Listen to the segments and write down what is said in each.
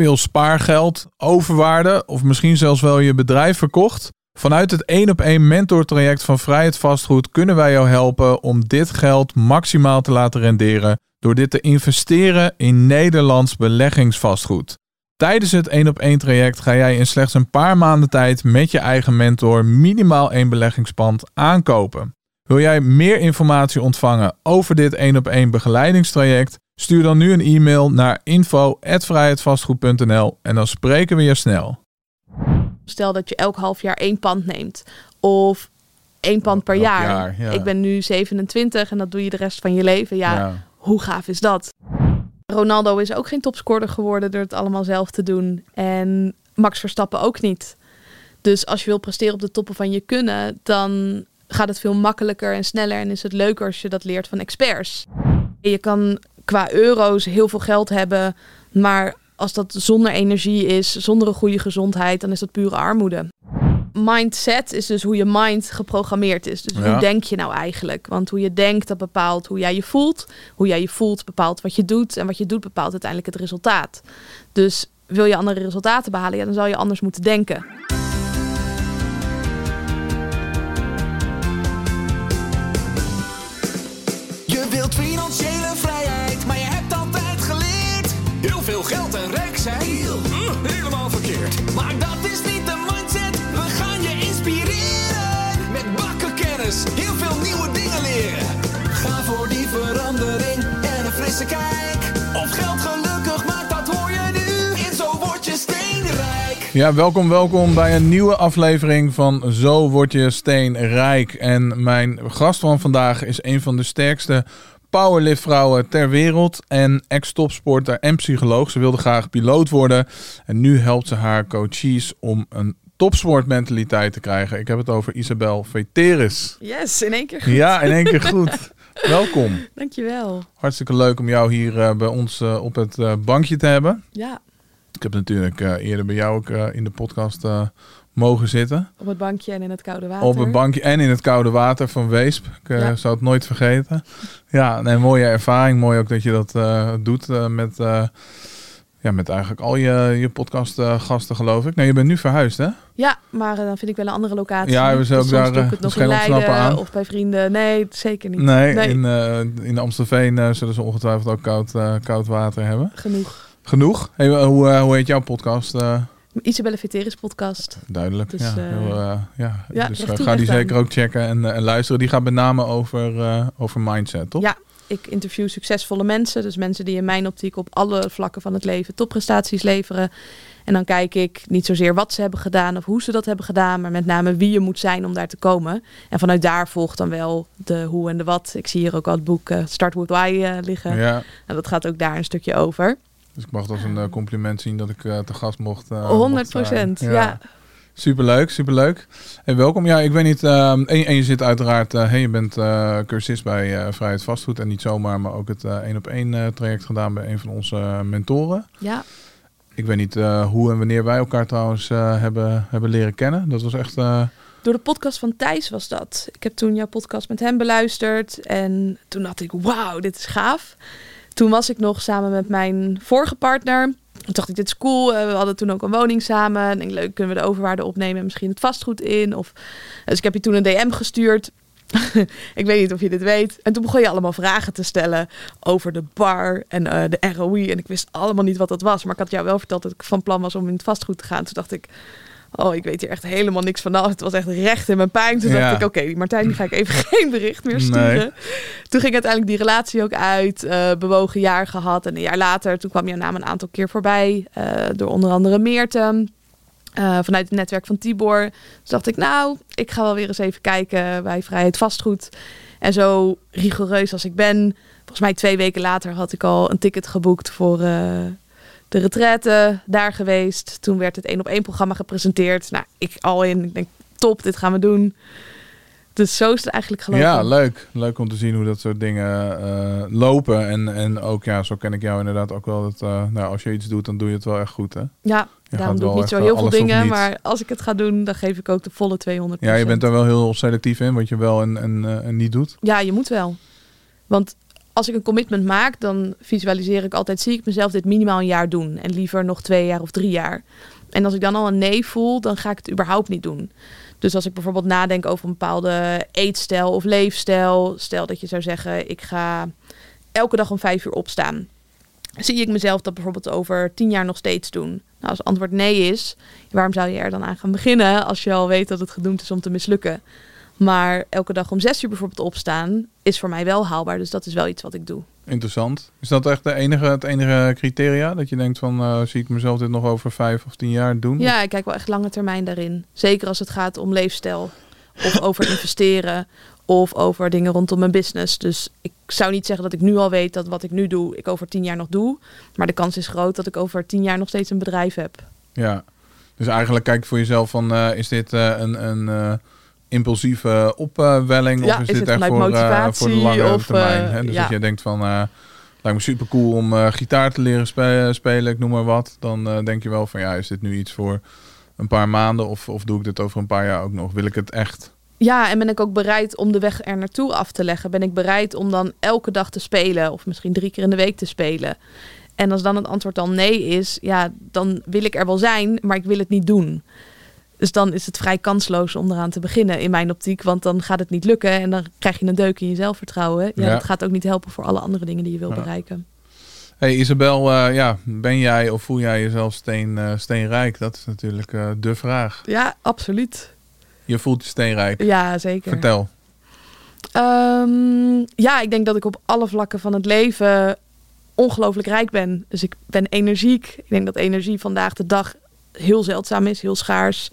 veel spaargeld, overwaarde of misschien zelfs wel je bedrijf verkocht? Vanuit het 1 op 1 mentortraject van Vrijheid Vastgoed kunnen wij jou helpen om dit geld maximaal te laten renderen door dit te investeren in Nederlands beleggingsvastgoed. Tijdens het 1 op 1 traject ga jij in slechts een paar maanden tijd met je eigen mentor minimaal één beleggingspand aankopen. Wil jij meer informatie ontvangen over dit 1 op 1 begeleidingstraject? Stuur dan nu een e-mail naar info@vrijheidvastgoed.nl en dan spreken we je snel. Stel dat je elk half jaar één pand neemt of één pand per Elk jaar. jaar, ja. Ik ben nu 27 en dat doe je de rest van je leven. Ja, Ja. hoe gaaf is dat? Ronaldo is ook geen topscorer geworden door het allemaal zelf te doen. En Max Verstappen ook niet. Dus als je wil presteren op de toppen van je kunnen, dan gaat het veel makkelijker en sneller en is het leuker als je dat leert van experts. Je kan qua euro's heel veel geld hebben, maar als dat zonder energie is, zonder een goede gezondheid, dan is dat pure armoede. Mindset is dus hoe je mind geprogrammeerd is. Dus Ja. hoe denk je nou eigenlijk? Want hoe je denkt, dat bepaalt hoe jij je voelt. Hoe jij je voelt bepaalt wat je doet. En wat je doet bepaalt uiteindelijk het resultaat. Dus wil je andere resultaten behalen, ja, dan zal je anders moeten denken. Kennis, heel veel nieuwe dingen leren. Ga voor die verandering en een frisse kijk. Of geld gelukkig maakt, dat hoor je nu. In Zo Word Je Steenrijk. Ja, welkom, welkom bij een nieuwe aflevering van Zo Word Je Steenrijk. En mijn gast van vandaag is een van de sterkste powerliftvrouwen ter wereld en ex-topsporter en psycholoog. Ze wilde graag piloot worden en nu helpt ze haar coaches om een topsportmentaliteit te krijgen. Ik heb het over Isabel Veteris. Yes, in één keer. Ja, in één keer goed. Welkom. Dankjewel. Hartstikke leuk om jou hier eh, bij ons eh, op het eh, bankje te hebben. Ja, Ik heb natuurlijk eerder bij jou ook in de podcast mogen zitten. op het bankje en in het koude water. Op het bankje en in het koude water van Weesp. Ik Ja. zou het nooit vergeten. Ja, nee, mooie ervaring. Mooi ook dat je dat doet met, ja, met eigenlijk al je, je podcastgasten, geloof ik. Nee, je bent nu verhuisd, hè? Ja, maar eh, dan vind ik wel een andere locatie. Ja, we zijn ook Dus soms daar, doe ik eh, het nog in Leiden aan. of bij vrienden. Nee, zeker niet. Nee, Nee. In, eh in Amstelveen eh, zullen ze ongetwijfeld ook koud, eh, koud water hebben. Genoeg. Genoeg. Hey, hoe, eh, hoe heet jouw podcast? eh? Isabelle Veteris podcast. Duidelijk. Dus, ja, eh, heel, eh, ja. ja, dus eh, toe, ga die zeker ook checken en, eh, en luisteren. Die gaat met name over, eh, over mindset, toch? Ja, ik interview succesvolle mensen. Dus mensen die in mijn optiek op alle vlakken van het leven topprestaties leveren. En dan kijk ik niet zozeer wat ze hebben gedaan of hoe ze dat hebben gedaan, maar met name wie je moet zijn om daar te komen. En vanuit daar volgt dan wel de hoe en de wat. Ik zie hier ook al het boek eh, Start With Why eh, liggen. Ja, En dat gaat ook daar een stukje over. dus ik mag het als een eh, compliment zien dat ik te gast mocht. eh, 100 mocht zijn. procent, ja. Superleuk, superleuk. En welkom. Ja, ik weet niet. ehm, en, en je zit uiteraard. hey, je bent eh, cursist bij eh, Vrijheid Vastgoed. En niet zomaar, maar ook het één op één traject gedaan bij een van onze mentoren. Ja, Ik weet niet hoe en wanneer wij elkaar trouwens hebben, hebben leren kennen. Dat was echt. Door de podcast van Thijs was dat. Ik heb toen jouw podcast met hem beluisterd. En toen dacht ik, wauw, dit is gaaf. Toen was ik nog samen met mijn vorige partner. Toen dacht ik, dit is cool. Eh, We hadden toen ook een woning samen. En denk, leuk, kunnen we de overwaarde opnemen en misschien het vastgoed in. Of... Dus ik heb je toen een DM gestuurd. ik weet niet of je dit weet. En toen begon je allemaal vragen te stellen over de bar en eh, de ROI. En ik wist allemaal niet wat dat was. Maar ik had jou wel verteld dat ik van plan was om in het vastgoed te gaan. Toen dacht ik, oh, ik weet hier echt helemaal niks vanaf. Het was echt recht in mijn pijn. Toen Ja. dacht ik, oké, Martijn die ga ik even geen bericht meer sturen. Nee. Toen ging uiteindelijk die relatie ook uit. eh, bewogen jaar gehad. En een jaar later, toen kwam jouw naam een aantal keer voorbij. eh, door onder andere Meerten. eh, vanuit het netwerk van Tibor. Dus dacht ik, nou, ik ga wel weer eens even kijken bij Vrijheid Vastgoed. En zo rigoureus als ik ben. Volgens mij twee weken later had ik al een ticket geboekt voor de retraite. Daar geweest. Toen werd het één op één programma gepresenteerd. Nou, ik al in. Ik denk, top, dit gaan we doen. Dus zo is het eigenlijk gelopen. ja, leuk. Leuk om te zien hoe dat soort dingen eh, lopen. En, en ook, ja, zo ken ik jou inderdaad ook wel. Dat, eh, nou, als je iets doet, dan doe je het wel echt goed, hè? Ja, Je daarom doe ik niet zo heel eh, veel dingen. Maar als ik het ga doen, dan geef ik ook de volle 200 Ja, je bent daar wel heel selectief in, wat je wel en, en, en niet doet. Ja, je moet wel. Want als ik een commitment maak, dan visualiseer ik altijd, zie ik mezelf dit minimaal een jaar doen. En liever nog twee jaar of drie jaar. En als ik dan al een nee voel, dan ga ik het überhaupt niet doen. Dus als ik bijvoorbeeld nadenk over een bepaalde eetstijl of leefstijl. Stel dat je zou zeggen, ik ga elke dag om vijf uur opstaan. Zie ik mezelf dat bijvoorbeeld over tien jaar nog steeds doen? Nou, als antwoord nee is, waarom zou je er dan aan gaan beginnen als je al weet dat het gedoemd is om te mislukken? Maar elke dag om zes uur bijvoorbeeld opstaan is voor mij wel haalbaar. Dus dat is wel iets wat ik doe. Interessant. Is dat echt de enige, het enige criteria? Dat je denkt van, uh, zie ik mezelf dit nog over vijf of tien jaar doen? Ja, ik kijk wel echt lange termijn daarin. Zeker als het gaat om leefstijl. Of over investeren. Of over dingen rondom mijn business. Dus ik zou niet zeggen dat ik nu al weet dat wat ik nu doe, ik over tien jaar nog doe. Maar de kans is groot dat ik over tien jaar nog steeds een bedrijf heb. Ja, dus eigenlijk kijk voor jezelf van, uh, is dit uh, een... een impulsieve opwelling? Ja, of is, is dit het echt voor, uh, voor de lange of, termijn? Hè? Dus ja. als je denkt van, uh, lijkt me super cool om gitaar te leren spe spelen, ik noem maar wat. Dan denk je wel van, ja, is dit nu iets voor een paar maanden of, of doe ik dit over een paar jaar ook nog? Wil ik het echt? Ja, en ben ik ook bereid om de weg er naartoe af te leggen? Ben ik bereid om dan elke dag te spelen of misschien drie keer in de week te spelen? En als dan het antwoord dan nee is, ja, dan wil ik er wel zijn, maar ik wil het niet doen. Dus dan is het vrij kansloos om eraan te beginnen in mijn optiek. Want dan gaat het niet lukken en dan krijg je een deuk in je zelfvertrouwen. Ja, Ja. Dat gaat ook niet helpen voor alle andere dingen die je wil Ja. bereiken. Hey Isabel, eh, ja, ben jij of voel jij jezelf steen, eh, steenrijk? Dat is natuurlijk eh, de vraag. Ja, absoluut. Je voelt je steenrijk. Ja, zeker. Vertel. Ehm, ja, ik denk dat ik op alle vlakken van het leven ongelooflijk rijk ben. Dus ik ben energiek. Ik denk dat energie vandaag de dag heel zeldzaam is, heel schaars.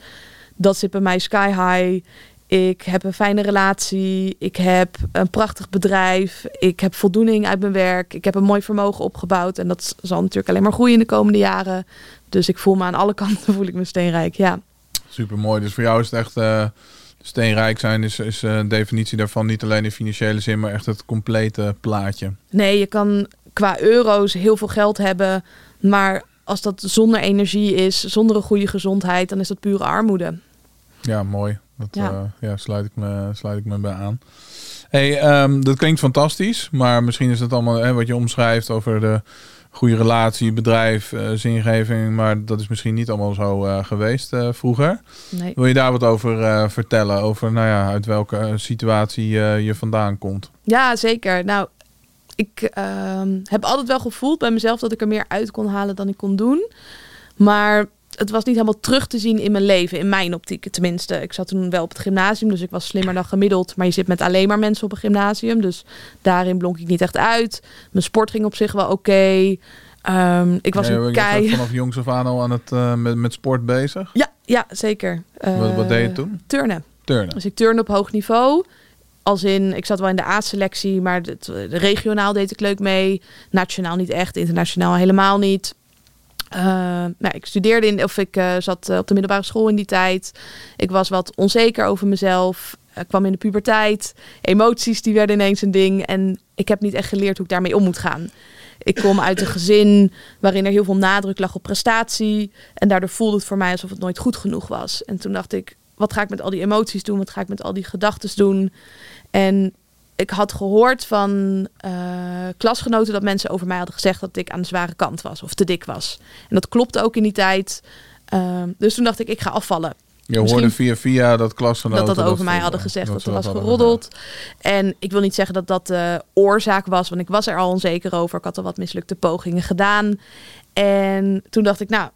Dat zit bij mij sky high. Ik heb een fijne relatie. Ik heb een prachtig bedrijf. Ik heb voldoening uit mijn werk. Ik heb een mooi vermogen opgebouwd. En dat zal natuurlijk alleen maar groeien in de komende jaren. Dus ik voel me aan alle kanten voel ik me steenrijk. Ja, Super mooi. Dus voor jou is het echt eh, steenrijk zijn is, is eh, een definitie daarvan niet alleen in financiële zin, maar echt het complete plaatje. Nee, je kan qua euro's heel veel geld hebben. Maar als dat zonder energie is, zonder een goede gezondheid, dan is dat pure armoede. Ja, mooi. Dat Ja. ja. ja, sluit, ik me, sluit ik me bij aan. Hey, ehm, dat klinkt fantastisch, maar misschien is het allemaal hè, wat je omschrijft over de goede relatie, bedrijf, eh, zingeving, maar dat is misschien niet allemaal zo eh, geweest eh, vroeger. Nee. Wil je daar wat over eh, vertellen? Over nou ja, uit welke eh, situatie eh, je vandaan komt? Ja, zeker. Nou, ik ehm, heb altijd wel gevoeld bij mezelf dat ik er meer uit kon halen dan ik kon doen. Maar het was niet helemaal terug te zien in mijn leven, in mijn optiek tenminste. Ik zat toen wel op het gymnasium, dus ik was slimmer dan gemiddeld. Maar je zit met alleen maar mensen op een gymnasium, dus daarin blonk ik niet echt uit. Mijn sport ging op zich wel oké. Ehm, ik was Ja, een je kei... vanaf jongs af aan al aan het, eh, met, met sport bezig. Ja, ja, zeker. wat, wat Eh, deed je toen? Turnen. Turnen. Dus ik turn op hoog niveau. Als in, ik zat wel in de A-selectie, maar het, de regionaal deed ik leuk mee. Nationaal niet echt, internationaal helemaal niet. Eh, nou, ik studeerde in, of ik eh, zat eh, op de middelbare school in die tijd. Ik was wat onzeker over mezelf. Ik kwam in de puberteit. Emoties die werden ineens een ding. En ik heb niet echt geleerd hoe ik daarmee om moet gaan. Ik kom uit een gezin waarin er heel veel nadruk lag op prestatie. En daardoor voelde het voor mij alsof het nooit goed genoeg was. En toen dacht ik, wat ga ik met al die emoties doen? Wat ga ik met al die gedachten doen? En ik had gehoord van eh, klasgenoten dat mensen over mij hadden gezegd dat ik aan de zware kant was of te dik was. En dat klopte ook in die tijd. Ehm, dus toen dacht ik, ik ga afvallen. Je Misschien- hoorde via via dat klasgenoten... dat dat over mij hadden gezegd, dat, ze er was geroddeld. En ik wil niet zeggen dat dat de oorzaak was, want ik was er al onzeker over. Ik had al wat mislukte pogingen gedaan. En toen dacht ik, nou,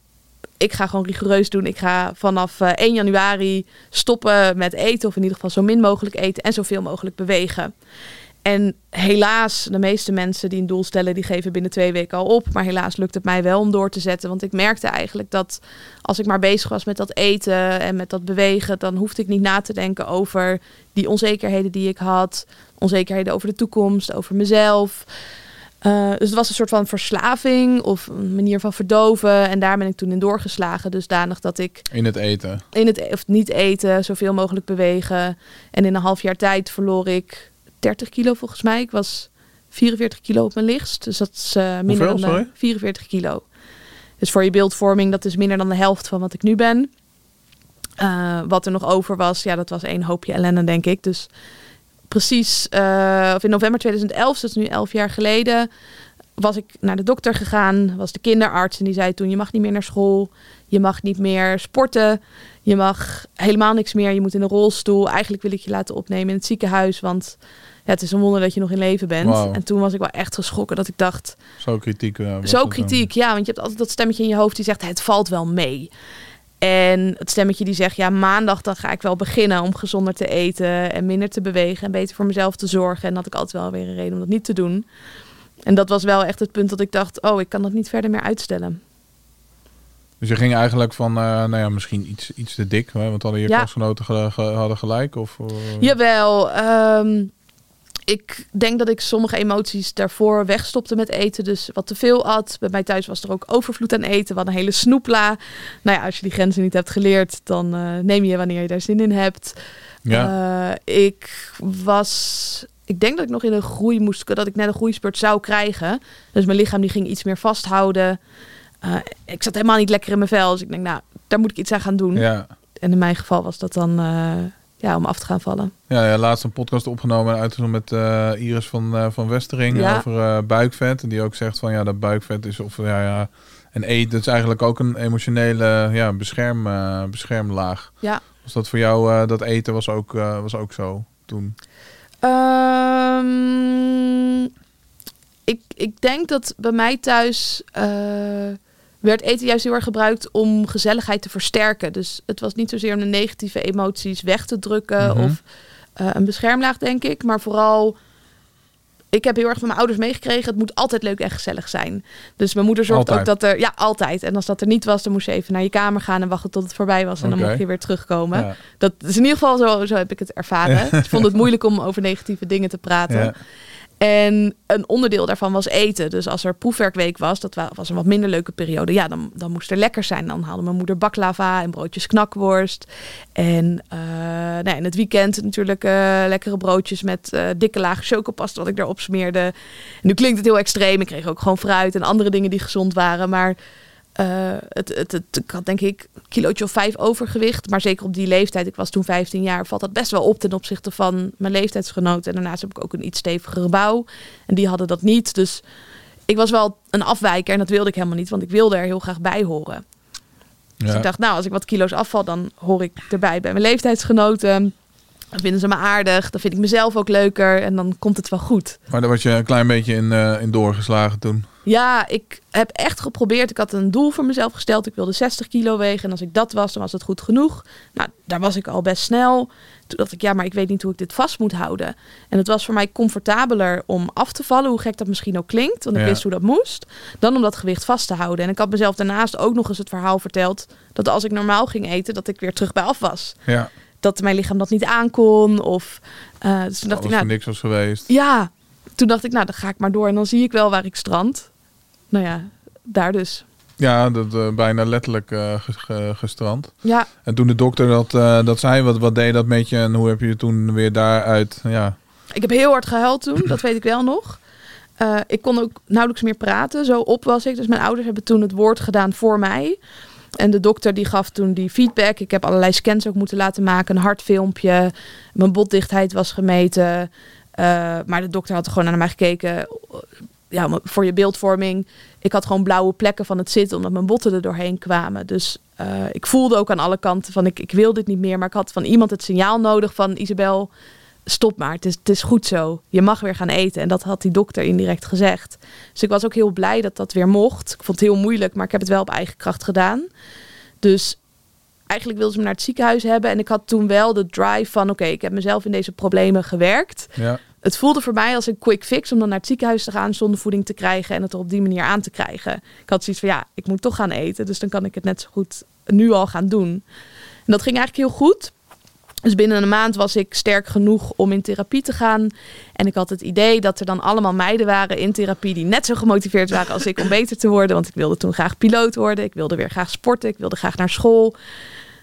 ik ga gewoon rigoureus doen. Ik ga vanaf eh, 1 januari stoppen met eten, of in ieder geval zo min mogelijk eten en zoveel mogelijk bewegen. En helaas, de meeste mensen die een doel stellen, die geven binnen twee weken al op. Maar helaas lukt het mij wel om door te zetten. Want ik merkte eigenlijk dat als ik maar bezig was met dat eten en met dat bewegen, dan hoefde ik niet na te denken over die onzekerheden die ik had. Onzekerheden over de toekomst, over mezelf. Eh, dus het was een soort van verslaving of een manier van verdoven. En daar ben ik toen in doorgeslagen. Dusdanig dat ik In het eten. in het of niet eten, zoveel mogelijk bewegen. En in een half jaar tijd verloor ik 30 kilo volgens mij. Ik was 44 kilo op mijn lichtst. Dus dat is eh, minder Hoeveel, dan de sorry? 44 kilo. Dus voor je beeldvorming, dat is minder dan de helft van wat ik nu ben. Eh, wat er nog over was, ja, dat was één hoopje ellende, denk ik. Dus precies, eh, of in november 2011, dat is nu elf jaar geleden, was ik naar de dokter gegaan. Was de kinderarts en die zei toen: je mag niet meer naar school, je mag niet meer sporten, je mag helemaal niks meer. Je moet in een rolstoel. Eigenlijk wil ik je laten opnemen in het ziekenhuis, want ja, het is een wonder dat je nog in leven bent. En toen was ik wel echt geschrokken dat ik dacht: Zo kritiek. was zo dan. kritiek, ja, want je hebt altijd dat stemmetje in je hoofd die zegt: het valt wel mee. En het stemmetje die zegt: ja, maandag dan ga ik wel beginnen om gezonder te eten en minder te bewegen en beter voor mezelf te zorgen. En dat ik altijd wel weer een reden om dat niet te doen. En dat was wel echt het punt dat ik dacht: oh, ik kan dat niet verder meer uitstellen. Dus je ging eigenlijk van, eh, nou ja, misschien iets, iets te dik. Hè? Want hadden je Ja. klasgenoten ge- ge- hadden gelijk? Of, eh, Jawel, ehm, ik denk dat ik sommige emoties daarvoor wegstopte met eten. Dus wat te veel at. Bij mij thuis was er ook overvloed aan eten. Hadden een hele snoepla. Nou ja, als je die grenzen niet hebt geleerd, dan eh, neem je wanneer je daar zin in hebt. Ja, Eh, ik was. Ik denk dat ik nog in een groei moest, dat ik net een groeispurt zou krijgen. Dus mijn lichaam die ging iets meer vasthouden. Eh, ik zat helemaal niet lekker in mijn vel. Dus ik denk, nou, daar moet ik iets aan gaan doen. ja. En in mijn geval was dat dan ja, om af te gaan vallen. Ja, ja, laatst een podcast opgenomen en uitgezonden met eh, Iris van, eh, van Westering Ja. over eh, buikvet. En die ook zegt van ja, dat buikvet is of ja, ja. En eten, dat is eigenlijk ook een emotionele ja, bescherm, beschermlaag. Ja. Was dat voor jou, dat eten was ook, was ook zo toen? Ehm, ik, ik denk dat bij mij thuis werd eten juist heel erg gebruikt om gezelligheid te versterken. Dus het was niet zozeer om de negatieve emoties weg te drukken Mhm. of eh, een beschermlaag, denk ik. Maar vooral, ik heb heel erg van mijn ouders meegekregen, het moet altijd leuk en gezellig zijn. Dus mijn moeder zorgt Altijd? ook dat er, ja, altijd. En als dat er niet was, dan moest je even naar je kamer gaan en wachten tot het voorbij was. En dan mocht je weer terugkomen. Ja. Dat is in ieder geval zo, zo heb ik het ervaren. Ik vond het moeilijk om over negatieve dingen te praten. Ja. En een onderdeel daarvan was eten. Dus als er proefwerkweek was, dat wa- was een wat minder leuke periode. Ja, dan, dan moest er lekker zijn. Dan haalde mijn moeder baklava en broodjes knakworst. En eh nou ja, in het weekend natuurlijk eh, lekkere broodjes met eh, dikke lagen chocopasta wat ik daarop smeerde. Nu klinkt het heel extreem. Ik kreeg ook gewoon fruit en andere dingen die gezond waren. Maar eh, het, het, het, ik had denk ik een kilootje of vijf overgewicht. Maar zeker op die leeftijd, ik was toen 15 jaar, valt dat best wel op ten opzichte van mijn leeftijdsgenoten. En daarnaast heb ik ook een iets stevigere bouw. En die hadden dat niet. Dus ik was wel een afwijker en dat wilde ik helemaal niet, want ik wilde er heel graag bij horen. Dus Ja. ik dacht, nou, als ik wat kilo's afval, dan hoor ik erbij bij mijn leeftijdsgenoten. Dan vinden ze me aardig, dan vind ik mezelf ook leuker en dan komt het wel goed. Maar daar was je een klein beetje in, eh, in doorgeslagen toen. Ja, ik heb echt geprobeerd. Ik had een doel voor mezelf gesteld. Ik wilde 60 kilo wegen. En als ik dat was, dan was het goed genoeg. Nou, daar was ik al best snel. Toen dacht ik, ja, maar ik weet niet hoe ik dit vast moet houden. En het was voor mij comfortabeler om af te vallen, hoe gek dat misschien ook klinkt. Want ik Ja. wist hoe dat moest. Dan om dat gewicht vast te houden. En ik had mezelf daarnaast ook nog eens het verhaal verteld. Dat als ik normaal ging eten, dat ik weer terug bij af was. Ja, Dat mijn lichaam dat niet aankon. Of, eh, dus toen dacht ik, nou, niks was geweest. ja, toen dacht ik, nou, dan ga ik maar door en dan zie ik wel waar ik strand. Nou ja, daar dus. Ja, dat eh, bijna letterlijk eh, ge- ge- gestrand. Ja, En toen de dokter dat, eh, dat zei, wat, wat deed dat met je en hoe heb je je toen weer daaruit, ja, ik heb heel hard gehuild toen, dat weet ik wel nog. Ik kon ook nauwelijks meer praten, zo op was ik. Dus mijn ouders hebben toen het woord gedaan voor mij. En de dokter die gaf toen die feedback. Ik heb allerlei scans ook moeten laten maken, een hartfilmpje. Mijn botdichtheid was gemeten. Maar de dokter had gewoon naar mij gekeken. Ja, voor je beeldvorming. Ik had gewoon blauwe plekken van het zitten, omdat mijn botten er doorheen kwamen. Dus eh, ik voelde ook aan alle kanten van ik, ik wil dit niet meer. Maar ik had van iemand het signaal nodig van Isabel, stop maar. Het is, het is goed zo. Je mag weer gaan eten. En dat had die dokter indirect gezegd. Dus ik was ook heel blij dat dat weer mocht. Ik vond het heel moeilijk, maar ik heb het wel op eigen kracht gedaan. Dus eigenlijk wilden ze me naar het ziekenhuis hebben. En ik had toen wel de drive van... oké, ik heb mezelf in deze problemen gewerkt. ja. Het voelde voor mij als een quick fix om dan naar het ziekenhuis te gaan... zonder voeding te krijgen en het er op die manier aan te krijgen. Ik had zoiets van, ja, ik moet toch gaan eten. Dus dan kan ik het net zo goed nu al gaan doen. En dat ging eigenlijk heel goed. Dus binnen een maand was ik sterk genoeg om in therapie te gaan. En ik had het idee dat er dan allemaal meiden waren in therapie die net zo gemotiveerd waren als ik om beter te worden. Want ik wilde toen graag piloot worden. Ik wilde weer graag sporten. Ik wilde graag naar school.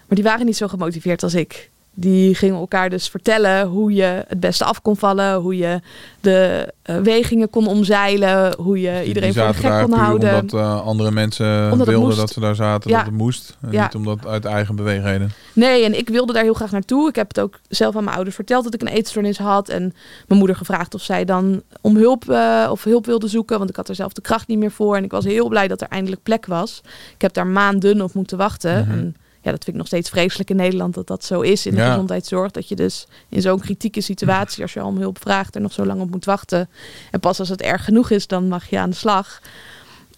Maar die waren niet zo gemotiveerd als ik. Die gingen elkaar dus vertellen hoe je het beste af kon vallen, hoe je de eh, wegingen kon omzeilen, hoe je iedereen voor de gek kon houden. Omdat eh, andere mensen Omdat het wilden dat ze daar zaten, Ja. dat het moest. En Ja. niet omdat uit eigen beweegheden. Nee, en ik wilde daar heel graag naartoe. Ik heb het ook zelf aan mijn ouders verteld dat ik een eetstoornis had. En mijn moeder gevraagd of zij dan om hulp eh, of hulp wilde zoeken. Want ik had er zelf de kracht niet meer voor. En ik was heel blij dat er eindelijk plek was. Ik heb daar maanden op moeten wachten. Mhm. En ja, dat vind ik nog steeds vreselijk in Nederland dat dat zo is in de Ja. gezondheidszorg. Dat je dus in zo'n kritieke situatie, als je al om hulp vraagt, er nog zo lang op moet wachten. En pas als het erg genoeg is, dan mag je aan de slag.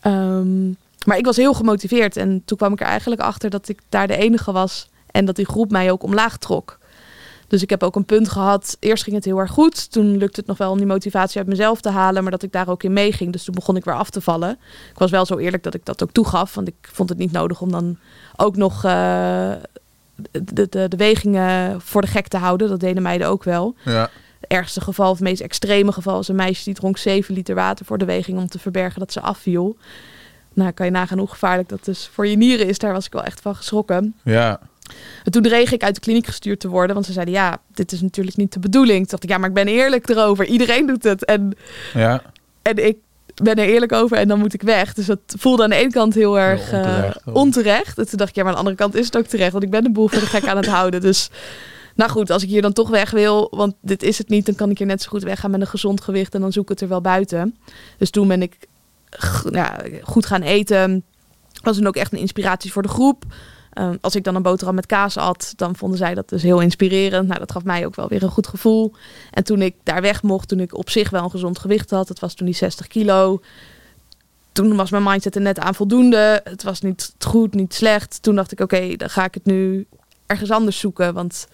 Ehm, maar ik was heel gemotiveerd. En toen kwam ik er eigenlijk achter dat ik daar de enige was. En dat die groep mij ook omlaag trok. Dus ik heb ook een punt gehad. Eerst ging het heel erg goed. Toen lukte het nog wel om die motivatie uit mezelf te halen. Maar dat ik daar ook in meeging. Dus toen begon ik weer af te vallen. Ik was wel zo eerlijk dat ik dat ook toegaf. Want ik vond het niet nodig om dan ook nog eh, de, de, de wegingen voor de gek te houden. Dat deden meiden ook wel. Ja. Het ergste geval, of het meest extreme geval, is een meisje die dronk 7 liter water voor de weging om te verbergen dat ze afviel. Nou, kan je nagaan hoe gevaarlijk dat dus voor je nieren is. Daar was ik wel echt van geschrokken. ja. En toen dreeg ik uit de kliniek gestuurd te worden, want ze zeiden ja, dit is natuurlijk niet de bedoeling. Toen dacht ik ja, maar ik ben eerlijk erover. Iedereen doet het. En, ja. en ik ben er eerlijk over en dan moet ik weg. Dus dat voelde aan de ene kant heel erg eh, onterecht, hoor. onterecht. En toen dacht ik ja, maar aan de andere kant is het ook terecht, want ik ben de boel voor de gek aan het houden. Dus nou goed, als ik hier dan toch weg wil, want dit is het niet, dan kan ik hier net zo goed weggaan met een gezond gewicht en dan zoek ik het er wel buiten. Dus toen ben ik ja, goed gaan eten. Was dan ook echt een inspiratie voor de groep. Ehm, als ik dan een boterham met kaas at, dan vonden zij dat dus heel inspirerend. Nou, dat gaf mij ook wel weer een goed gevoel. En toen ik daar weg mocht, toen ik op zich wel een gezond gewicht had, dat was toen die 60 kilo. Toen was mijn mindset er net aan voldoende. Het was niet goed, niet slecht. Toen dacht ik, oké, dan ga ik het nu ergens anders zoeken. Want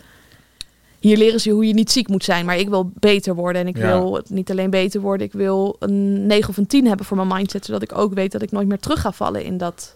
hier leren ze hoe je niet ziek moet zijn. Maar ik wil beter worden. En ik Ja. wil niet alleen beter worden. Ik wil een 9 of een 10 hebben voor mijn mindset. Zodat ik ook weet dat ik nooit meer terug ga vallen in dat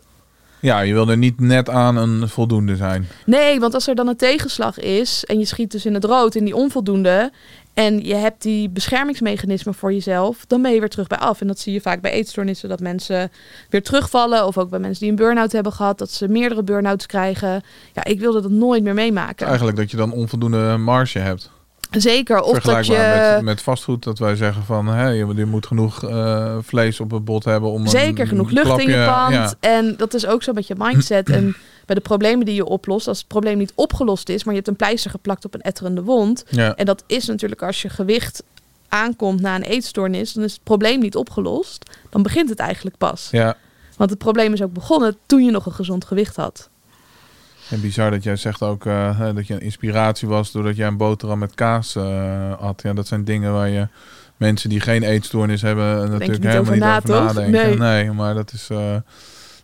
ja, je wilde niet net aan een voldoende zijn. Nee, want als er dan een tegenslag is en je schiet dus in het rood, in die onvoldoende, en je hebt die beschermingsmechanismen voor jezelf, dan ben je weer terug bij af. En dat zie je vaak bij eetstoornissen, dat mensen weer terugvallen. Of ook bij mensen die een burn-out hebben gehad, dat ze meerdere burn-outs krijgen. Ja, ik wilde dat nooit meer meemaken. Eigenlijk dat je dan onvoldoende marge hebt. Zeker, of dat je... met, met vastgoed, dat wij zeggen van hè, je, je moet genoeg eh, vlees op het bot hebben om Zeker een genoeg lucht in je pand. Ja, En dat is ook zo met je mindset. en bij de problemen die je oplost, als het probleem niet opgelost is, maar je hebt een pleister geplakt op een etterende wond. ja, En dat is natuurlijk als je gewicht aankomt na een eetstoornis, dan is het probleem niet opgelost. Dan begint het eigenlijk pas. ja. Want het probleem is ook begonnen toen je nog een gezond gewicht had. En bizar dat jij zegt ook eh, dat je een inspiratie was doordat jij een boterham met kaas eh had. Ja, dat zijn dingen waar je mensen die geen eetstoornis hebben eh, natuurlijk helemaal over niet na, over toch? nadenken. Nee. maar dat is. eh,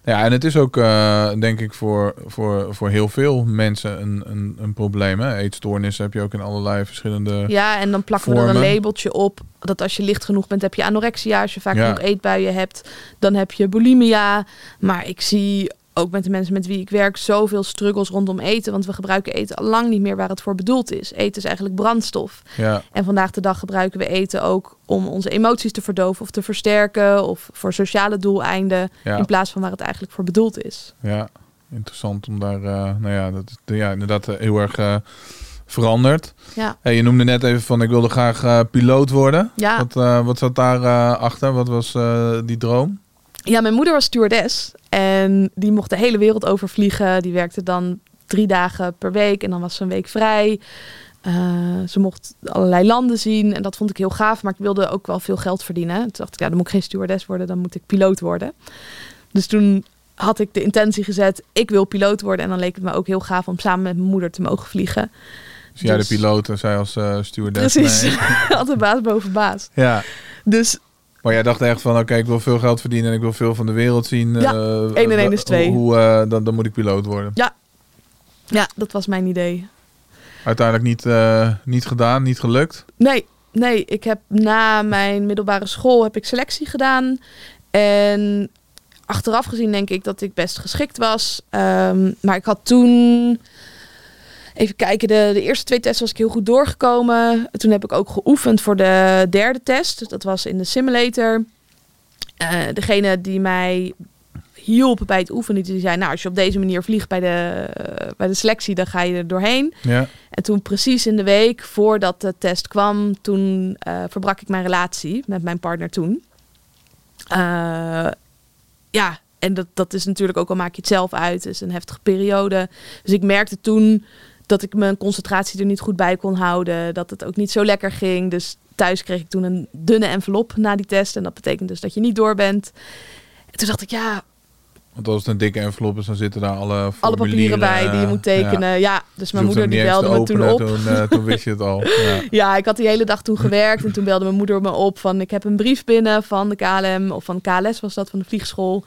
ja, en het is ook, eh, denk ik, voor, voor, voor heel veel mensen een, een, een probleem. Hè? Eetstoornissen heb je ook in allerlei verschillende. Ja, en dan plakken we er een labeltje op. Dat als je licht genoeg bent, heb je anorexia. Als je vaak Ja. genoeg eetbuien hebt, dan heb je bulimia. Maar ik zie ook met de mensen met wie ik werk zoveel struggles rondom eten. Want we gebruiken eten al lang niet meer waar het voor bedoeld is. Eten is eigenlijk brandstof. Ja, En vandaag de dag gebruiken we eten ook om onze emoties te verdoven of te versterken. Of voor sociale doeleinden. ja, In plaats van waar het eigenlijk voor bedoeld is. ja. Interessant om daar, eh, nou ja, dat is ja, inderdaad eh, heel erg eh, veranderd. Ja. Hey, je noemde net even van ik wilde graag piloot worden. Ja. Wat, wat zat daar achter? Wat was die droom? Ja, mijn moeder was stewardess en die mocht de hele wereld overvliegen. Die werkte dan drie dagen per week en dan was ze een week vrij. Eh, ze mocht allerlei landen zien en dat vond ik heel gaaf, maar ik wilde ook wel veel geld verdienen. Toen dacht ik, ja, dan moet ik geen stewardess worden, dan moet ik piloot worden. Dus toen had ik de intentie gezet, ik wil piloot worden. En dan leek het me ook heel gaaf om samen met mijn moeder te mogen vliegen. Dus jij de Dus- piloot en zij als eh stewardess. Precies, Nee. altijd baas boven baas. Ja, Dus maar jij dacht echt van oké, ik wil veel geld verdienen en ik wil veel van de wereld zien. Ja, Eh, en één is hoe- twee. Hoe, eh, dan, dan moet ik piloot worden. ja, dat was mijn idee. Uiteindelijk niet, eh, niet gedaan, niet gelukt. Nee, nee, ik heb na mijn middelbare school heb ik selectie gedaan. En achteraf gezien denk ik dat ik best geschikt was. Ehm, maar ik had toen... Even kijken, de, de eerste twee tests was ik heel goed doorgekomen. Toen heb ik ook geoefend voor de derde test. Dat was in de simulator. Eh, degene die mij hielp bij het oefenen, die zei... Nou, als je op deze manier vliegt bij de, bij de selectie, dan ga je er doorheen. Ja, En toen precies in de week voordat de test kwam, toen eh, verbrak ik mijn relatie met mijn partner toen. Eh, ja, en dat, dat is natuurlijk ook al maak je het zelf uit. Het is een heftige periode. Dus ik merkte toen dat ik mijn concentratie er niet goed bij kon houden. Dat het ook niet zo lekker ging. Dus thuis kreeg ik toen een dunne envelop na die test. En dat betekent dus dat je niet door bent. En toen dacht ik, ja, Want als het een dikke envelop is, dan zitten daar alle alle papieren bij die je moet tekenen. Ja, dus mijn moeder die belde me toen op. Toen, eh, toen wist je het al. Ja. Ja, ik had die hele dag toen gewerkt. En toen belde mijn moeder me op van... ik heb een brief binnen van de KLM... of van KLS was dat, van de vliegschool.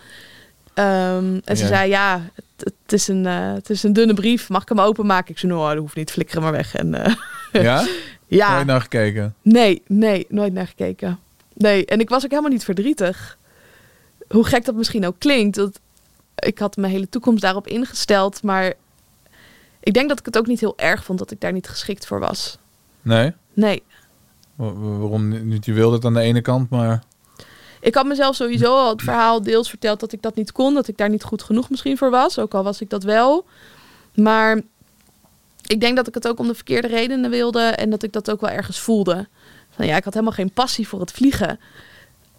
Ehm, en ze Ja. zei, ja, het, het is een, eh, het is een dunne brief. Mag ik hem openmaken? Ik zei, nou, dat hoeft niet. Flikker maar weg. En, eh, ja? ja, Nooit naar gekeken. nee, nee, nooit naar gekeken. Nee, en ik was ook helemaal niet verdrietig. Hoe gek dat misschien ook klinkt. Dat, ik had mijn hele toekomst daarop ingesteld. Maar ik denk dat ik het ook niet heel erg vond... dat ik daar niet geschikt voor was. Nee? Nee. Wa- wa- Waarom niet? Je wilde het aan de ene kant, maar... Ik had mezelf sowieso al het verhaal deels verteld dat ik dat niet kon. Dat ik daar niet goed genoeg misschien voor was. Ook al was ik dat wel. Maar ik denk dat ik het ook om de verkeerde redenen wilde. En dat ik dat ook wel ergens voelde. Van ja, ik had helemaal geen passie voor het vliegen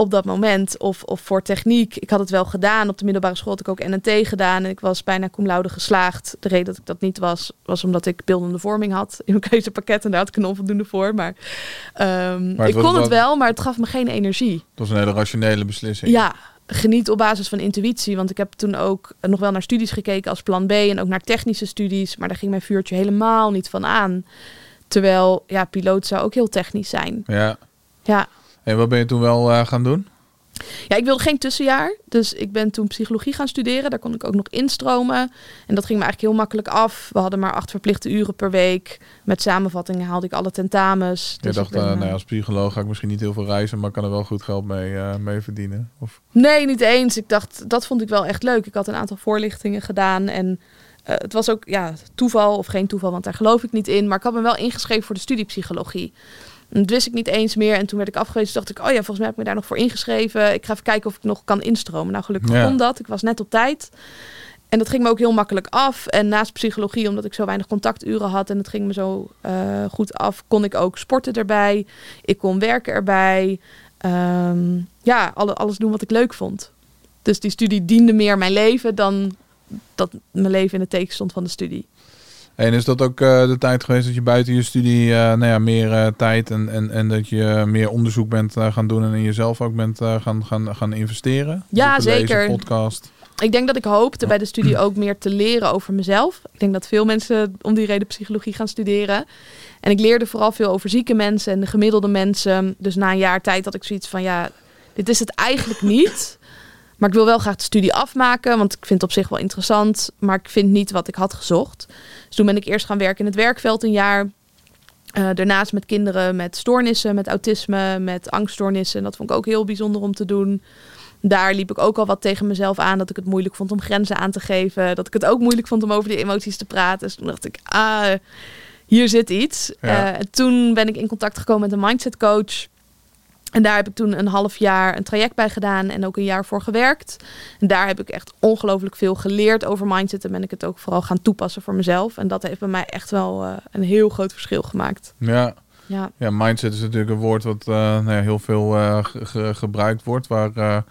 op dat moment. Of, of voor techniek. Ik had het wel gedaan. Op de middelbare school had ik ook NNT gedaan. En ik was bijna cum laude geslaagd. De reden dat ik dat niet was, was omdat ik beeldende vorming had. In mijn keuzepakket. En daar had ik een onvoldoende voor. Maar, ehm, Maar ik kon het wel- wel, maar het gaf me geen energie. Het was een hele rationele beslissing. Ja, geniet op basis van intuïtie. Want ik heb toen ook nog wel naar studies gekeken als plan B en ook naar technische studies. Maar daar ging mijn vuurtje helemaal niet van aan. Terwijl, ja, piloot zou ook heel technisch zijn. Ja. Ja, En wat ben je toen wel eh, gaan doen? ja ik wilde geen tussenjaar. Dus ik ben toen psychologie gaan studeren. Daar kon ik ook nog instromen. En dat ging me eigenlijk heel makkelijk af. We hadden maar acht verplichte uren per week. Met samenvattingen haalde ik alle tentamens. je Dus dacht, ik ben, eh, eh, nou ja, als psycholoog ga ik misschien niet heel veel reizen, maar kan er wel goed geld mee, mee verdienen. Of, Nee, niet eens. Ik dacht, dat vond ik wel echt leuk. Ik had een aantal voorlichtingen gedaan en het was ook ja, toeval of geen toeval, want daar geloof ik niet in. Maar ik had me wel ingeschreven voor de studie psychologie. Dat wist ik niet eens meer. En toen werd ik afgewezen. Toen dacht ik, oh ja, volgens mij heb ik me daar nog voor ingeschreven. Ik ga even kijken of ik nog kan instromen. Nou, gelukkig Ja. kon dat. Ik was net op tijd. En dat ging me ook heel makkelijk af. En naast psychologie, omdat ik zo weinig contacturen had en het ging me zo eh, goed af, kon ik ook sporten erbij. Ik kon werken erbij. Ehm, ja, alle, alles doen wat ik leuk vond. Dus die studie diende meer mijn leven dan dat mijn leven in het teken stond van de studie. En is dat ook eh, de tijd geweest dat je buiten je studie eh, nou ja, meer eh, tijd en, en, en dat je meer onderzoek bent gaan doen en in jezelf ook bent gaan, gaan, gaan investeren? Ja, lezen, zeker. podcast. Ik denk dat ik hoopte bij de studie ook meer te leren over mezelf. Ik denk dat veel mensen om die reden psychologie gaan studeren. En ik leerde vooral veel over zieke mensen en de gemiddelde mensen. Dus na een jaar tijd had ik zoiets van, ja, dit is het eigenlijk niet. Maar ik wil wel graag de studie afmaken, want ik vind het op zich wel interessant. Maar ik vind niet wat ik had gezocht. Dus toen ben ik eerst gaan werken in het werkveld een jaar. Eh, daarnaast met kinderen met stoornissen, met autisme, met angststoornissen. En dat vond ik ook heel bijzonder om te doen. Daar liep ik ook al wat tegen mezelf aan. Dat ik het moeilijk vond om grenzen aan te geven. Dat ik het ook moeilijk vond om over die emoties te praten. Dus toen dacht ik, ah, hier zit iets. Ja. Eh, en toen ben ik in contact gekomen met een mindset coach. En daar heb ik toen een half jaar een traject bij gedaan en ook een jaar voor gewerkt. En daar heb ik echt ongelooflijk veel geleerd over mindset. En ben ik het ook vooral gaan toepassen voor mezelf. En dat heeft bij mij echt wel eh, een heel groot verschil gemaakt. Ja. Ja. ja, mindset is natuurlijk een woord wat eh, nou ja, heel veel eh, ge- ge- gebruikt wordt. Waar, wa-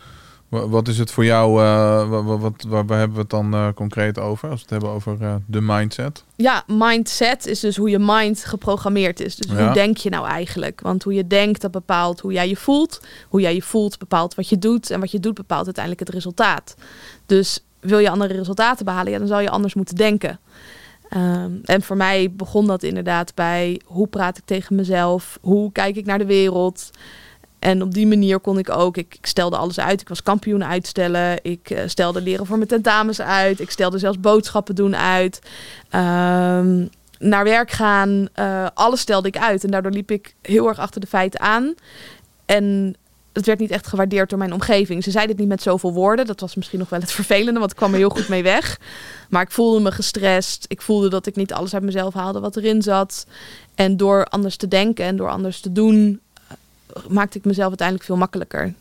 wat is het voor jou, eh, wa- wa- wat, waar, waar hebben we het dan eh, concreet over? Als we het hebben over eh, de mindset. Ja, mindset is dus hoe je mind geprogrammeerd is. Dus Ja. hoe denk je nou eigenlijk? Want hoe je denkt, dat bepaalt hoe jij je voelt. Hoe jij je voelt bepaalt wat je doet. En wat je doet bepaalt uiteindelijk het resultaat. Dus wil je andere resultaten behalen, ja, dan zal je anders moeten denken. Ehm, en voor mij begon dat inderdaad bij hoe praat ik tegen mezelf? Hoe kijk ik naar de wereld? En op die manier kon ik ook, ik, stelde alles uit. Ik was kampioen uitstellen. Ik eh, stelde leren voor mijn tentamens uit. Ik stelde zelfs boodschappen doen uit. Ehm, naar werk gaan. eh, alles stelde ik uit. En daardoor liep ik heel erg achter de feiten aan. En het werd niet echt gewaardeerd door mijn omgeving. Ze zeiden het niet met zoveel woorden. Dat was misschien nog wel het vervelende, want ik kwam er heel goed mee weg. Maar ik voelde me gestrest. Ik voelde dat ik niet alles uit mezelf haalde wat erin zat. En door anders te denken en door anders te doen, maakte ik mezelf uiteindelijk veel makkelijker.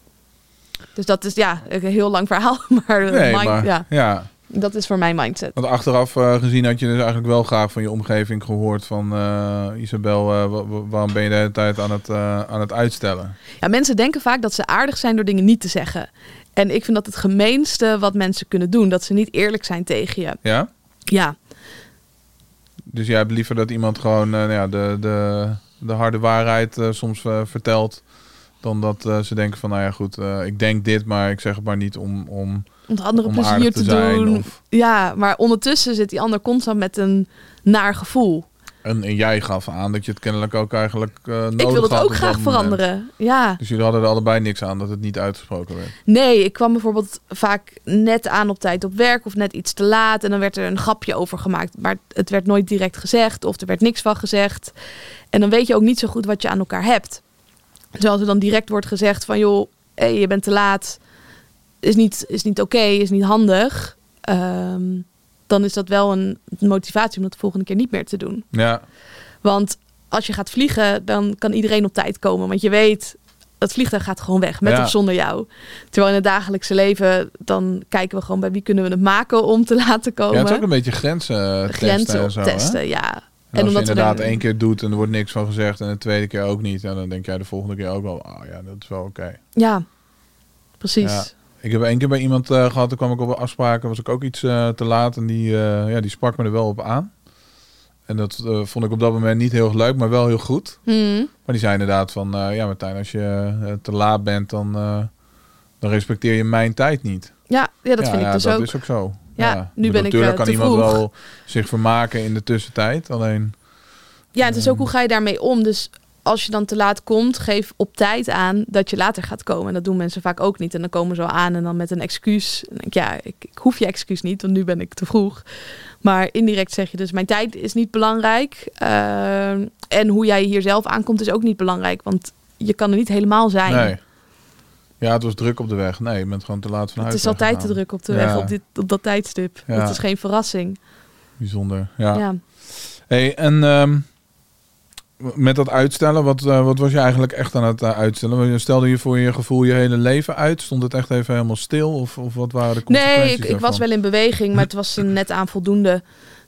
Dus dat is ja, een heel lang verhaal. Maar, Nee, mind- maar ja. ja. Dat is voor mijn mindset. Want achteraf eh, gezien had je dus eigenlijk wel graag van je omgeving gehoord van eh, Isabel, eh, wa- wa- waarom ben je de hele tijd aan het, aan het uitstellen? Ja, mensen denken vaak dat ze aardig zijn door dingen niet te zeggen. En ik vind dat het gemeenste wat mensen kunnen doen. Dat ze niet eerlijk zijn tegen je. Ja? Ja, Dus jij hebt liever dat iemand gewoon nou ja, de, de, de harde waarheid eh, soms eh, vertelt. Dan dat eh, ze denken van, nou ja goed, ik denk dit, maar ik zeg het maar niet om, om, om de andere om plezier te zijn. doen. Of, Ja, maar ondertussen zit die ander constant met een naar gevoel. En, en jij gaf aan dat je het kennelijk ook eigenlijk eh nodig ik wil het had ook graag veranderen. Ja. Dus jullie hadden er allebei niks aan dat het niet uitgesproken werd. Nee, ik kwam bijvoorbeeld vaak net aan op tijd op werk of net iets te laat. En dan werd er een grapje over gemaakt. Maar het werd nooit direct gezegd of er werd niks van gezegd. En dan weet je ook niet zo goed wat je aan elkaar hebt. Dus als er dan direct wordt gezegd van joh, hé, je bent te laat. Is niet, is niet oké, is niet handig. ehm, dan is dat wel een motivatie om dat de volgende keer niet meer te doen. Ja, Want als je gaat vliegen, dan kan iedereen op tijd komen. Want je weet, het vliegtuig gaat gewoon weg, met Ja. of zonder jou. Terwijl in het dagelijkse leven, dan kijken we gewoon bij wie kunnen we het maken om te laten ja komen. het is ook een beetje grenzen eh, testen Grenzen en zo, hè? optesten, ja. En als je inderdaad er- één keer doet en er wordt niks van gezegd en de tweede keer ook niet, ja, dan denk jij de volgende keer ook wel, oh ja, dat is wel oké. Ja, precies. Ja. Ik heb één keer bij iemand eh, gehad, toen kwam ik op een afspraak, was ik ook iets eh, te laat en die, eh, ja, die sprak me er wel op aan. En dat vond ik op dat moment niet heel erg leuk, maar wel heel goed. Hmm. Maar die zei inderdaad van, ja Martijn, als je te laat bent, dan, dan respecteer je mijn tijd niet. Ja, ja, dat ja, vind ik ja, dus dat ook. is ook zo. Ja, nu ben ik, Natuurlijk kan iemand vroeg. wel zich vermaken in de tussentijd, alleen... Ja, het is ook hoe ga je daarmee om. Dus als je dan te laat komt, geef op tijd aan dat je later gaat komen. En dat doen mensen vaak ook niet. En dan komen ze al aan en dan met een excuus. En denk ik, ja, ik, ik hoef je excuus niet, want nu ben ik te vroeg. Maar indirect zeg je dus, mijn tijd is niet belangrijk. Eh, en hoe jij hier zelf aankomt is ook niet belangrijk. Want je kan er niet helemaal zijn. Nee. Ja, het was druk op de weg. Nee, je bent gewoon te laat van het is altijd te druk op de Ja. weg op, dit, op dat tijdstip. Ja. Dat is geen verrassing. Bijzonder, ja. Ja. Hey, en ehm, met dat uitstellen, wat, eh, wat was je eigenlijk echt aan het eh, uitstellen? Stelde je voor je gevoel je hele leven uit? Stond het echt even helemaal stil? Of, of wat waren de consequenties Nee, ik, ik was wel in beweging, maar het was net aan voldoende.